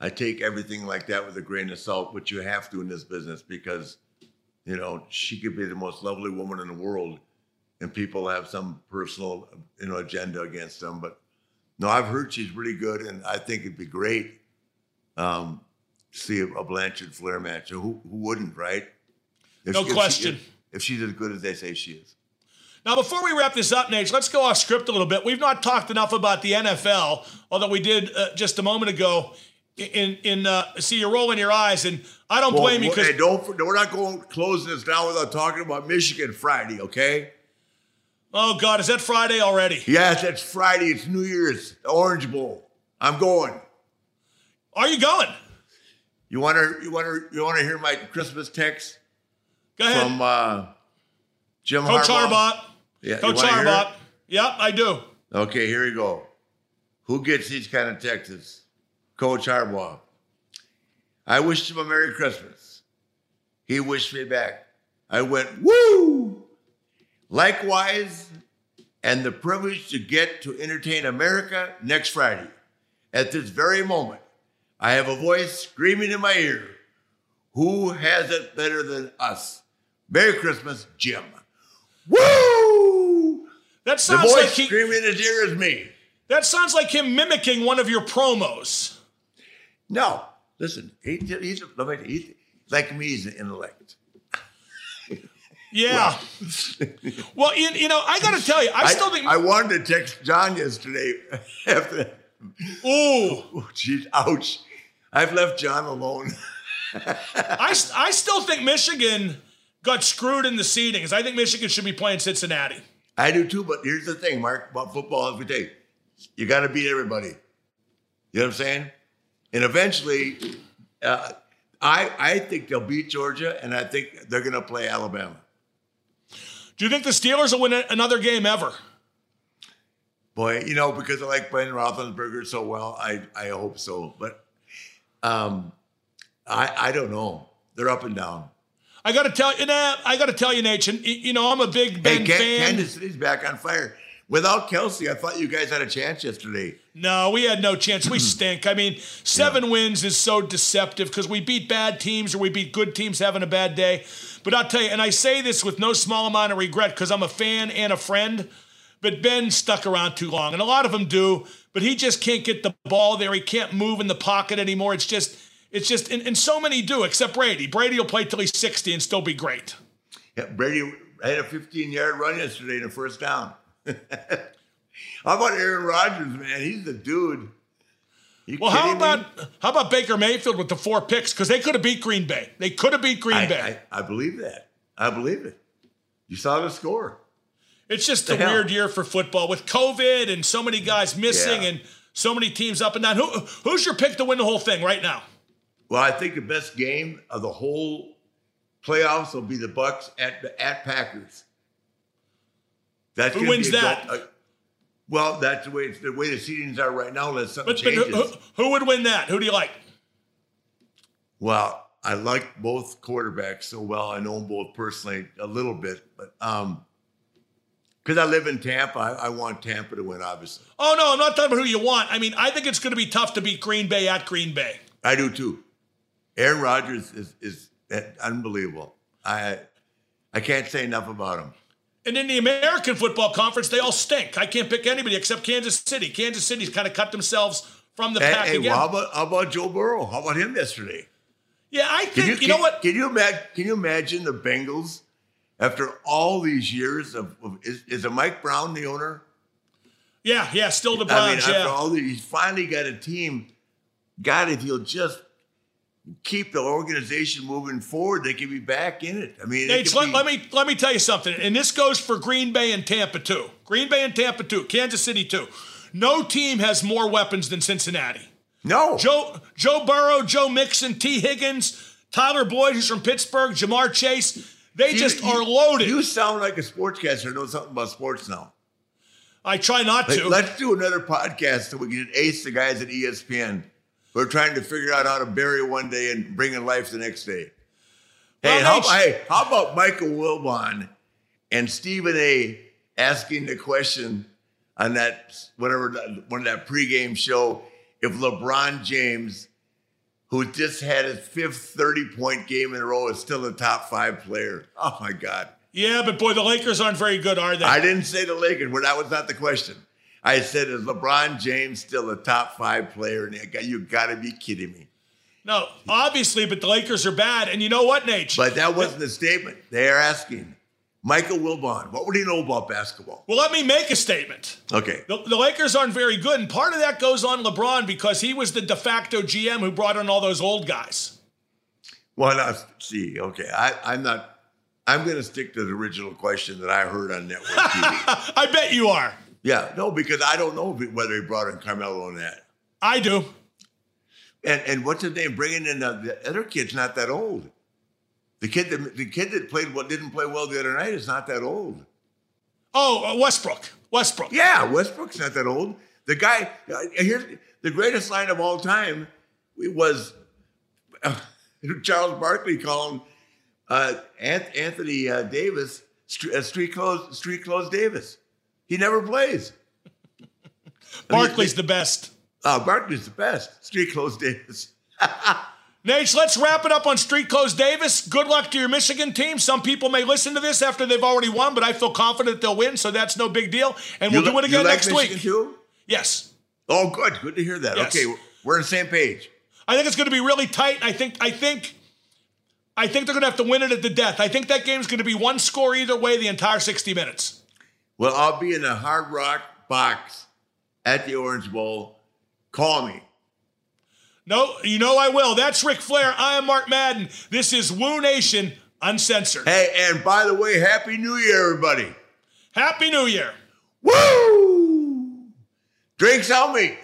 I take everything like that with a grain of salt, which you have to in this business because, you know, she could be the most lovely woman in the world, and people have some personal, you know, agenda against them. But no, I've heard she's really good, and I think it'd be great um, to see a, a Blanchard Flair match. Who, who wouldn't, right? If No if she- question. if, if she's as good as they say she is. Now, before we wrap this up, Naitch, let's go off script a little bit. We've not talked enough about the NFL, although we did uh, just a moment ago. In in uh, see, you're rolling your eyes, and I don't blame you Well, because hey, don't we're not going closing this down without talking about Michigan Friday, okay? Oh God, is that Friday already? Yes, it's Friday. It's New Year's, the Orange Bowl. I'm going. Are you going? You want to you want to you want to hear my Christmas text Go ahead, from uh, Jim Coach Harbaugh? Harbaugh. Yeah, you Coach Harbaugh. Yep, I do. Okay, here we go. Who gets these kind of texts? Coach Harbaugh. I wished him a Merry Christmas. He wished me back. I went, woo! Likewise, and the privilege to get to entertain America next Friday. At this very moment, I have a voice screaming in my ear. Who has it better than us? Merry Christmas, Jim. Woo! That The sounds voice like he, screaming in his ear is me. that sounds like him mimicking one of your promos. No, listen, he, he's, let he's like me, he's an intellect. Yeah. Well, you, you know, I got to tell you, I, still think. I wanted to text John yesterday after ooh, Oh, geez, ouch. I've left John alone. I, I still think Michigan got screwed in the seedings. I think Michigan should be playing Cincinnati. I do too, but here's the thing, Mark, about football every day. You got to beat everybody. You know what I'm saying? And eventually, uh, I I think they'll beat Georgia, and I think they're going to play Alabama. Do you think the Steelers will win another game ever? Boy, you know, because I like Ben Roethlisberger so well, I I hope so. But um, I I don't know. They're up and down. I got to tell you, nah, I got to tell you, Naitch. You know, I'm a big Ben Hey, Can- fan. Kansas City's back on fire. Without Kelce, I thought you guys had a chance yesterday. No, we had no chance. We hmm. stink. I mean, seven wins is so deceptive because we beat bad teams or we beat good teams having a bad day. But I'll tell you, and I say this with no small amount of regret because I'm a fan and a friend. But Ben stuck around too long, and a lot of them do. But he just can't get the ball there. He can't move in the pocket anymore. It's just, it's just, and, and so many do except Brady. Brady will play till he's 60 and still be great. Yeah, Brady had a 15 yard run yesterday in the first down. How about Aaron Rodgers, man? He's the dude. You Well, how kidding me? about how about Baker Mayfield with the four picks? Because they could have beat Green Bay. They could have beat Green I, Bay. I, I believe that. I believe it. You saw the score. It's just The a hell? weird year for football with COVID and so many guys missing Yeah. and so many teams up and down. Who who's your pick to win the whole thing right now? Well, I think the best game of the whole playoffs will be the Bucs at at Packers. That's Who wins that? uh, well, that's the way the way the seedings are right now. Unless something But, but who, changes. who- would win that? Who do you like? Well, I like both quarterbacks so well. I know them both personally a little bit, but um, because I live in Tampa, I, I want Tampa to win. Obviously, Oh no, I'm not talking about who you want. I mean, I think it's going to be tough to beat Green Bay at Green Bay. I do too. Aaron Rodgers is is unbelievable. I I can't say enough about him. And in the American Football Conference, they all stink. I can't pick anybody except Kansas City. Kansas City's kind of cut themselves from the Hey, pack hey, again. well, how about how about Joe Burrow? How about him yesterday? yeah, I think you, you, know can- what? Can you imagine? Can you imagine the Bengals after all these years of, of is, is it Mike Brown the owner? Yeah, yeah, still the Browns. I mean, after yeah. all these, he's finally got a team. God, if he'll just keep the organization moving forward, they can be back in it. I mean, Naitch, let, be- let me let me tell you something, and this goes for Green Bay and Tampa too. Green Bay and Tampa too. Kansas City too. No team has more weapons than Cincinnati. no. Joe Joe Burrow, Joe Mixon, Tee Higgins, Tyler Boyd, who's from Pittsburgh, Ja'Marr Chase. They You- just you- are loaded. You sound like a sportscaster. who Knows something about sports now. I try not to. let's do another podcast so we can ace the guys at ESPN. We're trying to figure out how to bury one day and bring in life the next day. Hey, Well, how, hey, how about Michael Wilbon and Stephen A. asking the question on that whatever one of that pregame show if LeBron James, who just had his fifth 30 point game in a row, is still a top five player. Oh my God. yeah, but boy, the Lakers aren't very good, are they? I didn't say the Lakers. Well, that was not the question. I said, is LeBron James still a top five player? And you got to be kidding me. no, obviously, but the Lakers are bad. And you know what, Naitch? But that wasn't the statement. They are asking Michael Wilbon, what would he know about basketball? well, let me make a statement. Okay. The, the Lakers aren't very good, and part of that goes on LeBron because he was the de facto GM who brought in all those old guys. Well, now, see, okay. I, I'm not, I'm going to stick to the original question that I heard on network TV. I bet you are. Yeah, no, because I don't know whether he brought in Carmelo or not. I do. And, and what's his name? Bringing in the, the other kid's not that old. The kid that the kid that played well didn't play well the other night is not that old. Oh, uh, Westbrook. Westbrook. Yeah, Westbrook's not that old. The guy uh, here's the greatest line of all time was uh, Charles Barkley calling uh, Anthony uh, Davis uh, street clothes street clothes Davis. He never plays. Barkley's the best. Uh, Barkley's the best. Street clothes Davis. Naitch, let's wrap it up on Street Clothes Davis. Good luck to your Michigan team. Some people may listen to this after they've already won, but I feel confident they'll win, so that's no big deal. And we'll do it again you like next Michigan week. Too? Yes. Oh, good. Good to hear that. Yes. Okay, we're on the same page. I think it's going to be really tight. I think I think I think they're going to have to win it at the death. I think that game's going to be one score either way the entire 60 minutes. Well, I'll be in a Hard Rock box at the Orange Bowl. Call me. No, you know I will. That's Ric Flair. I am Mark Madden. This is Woo Nation Uncensored. Hey, and by the way, Happy New Year, everybody. Happy New Year. Woo! Drinks on me.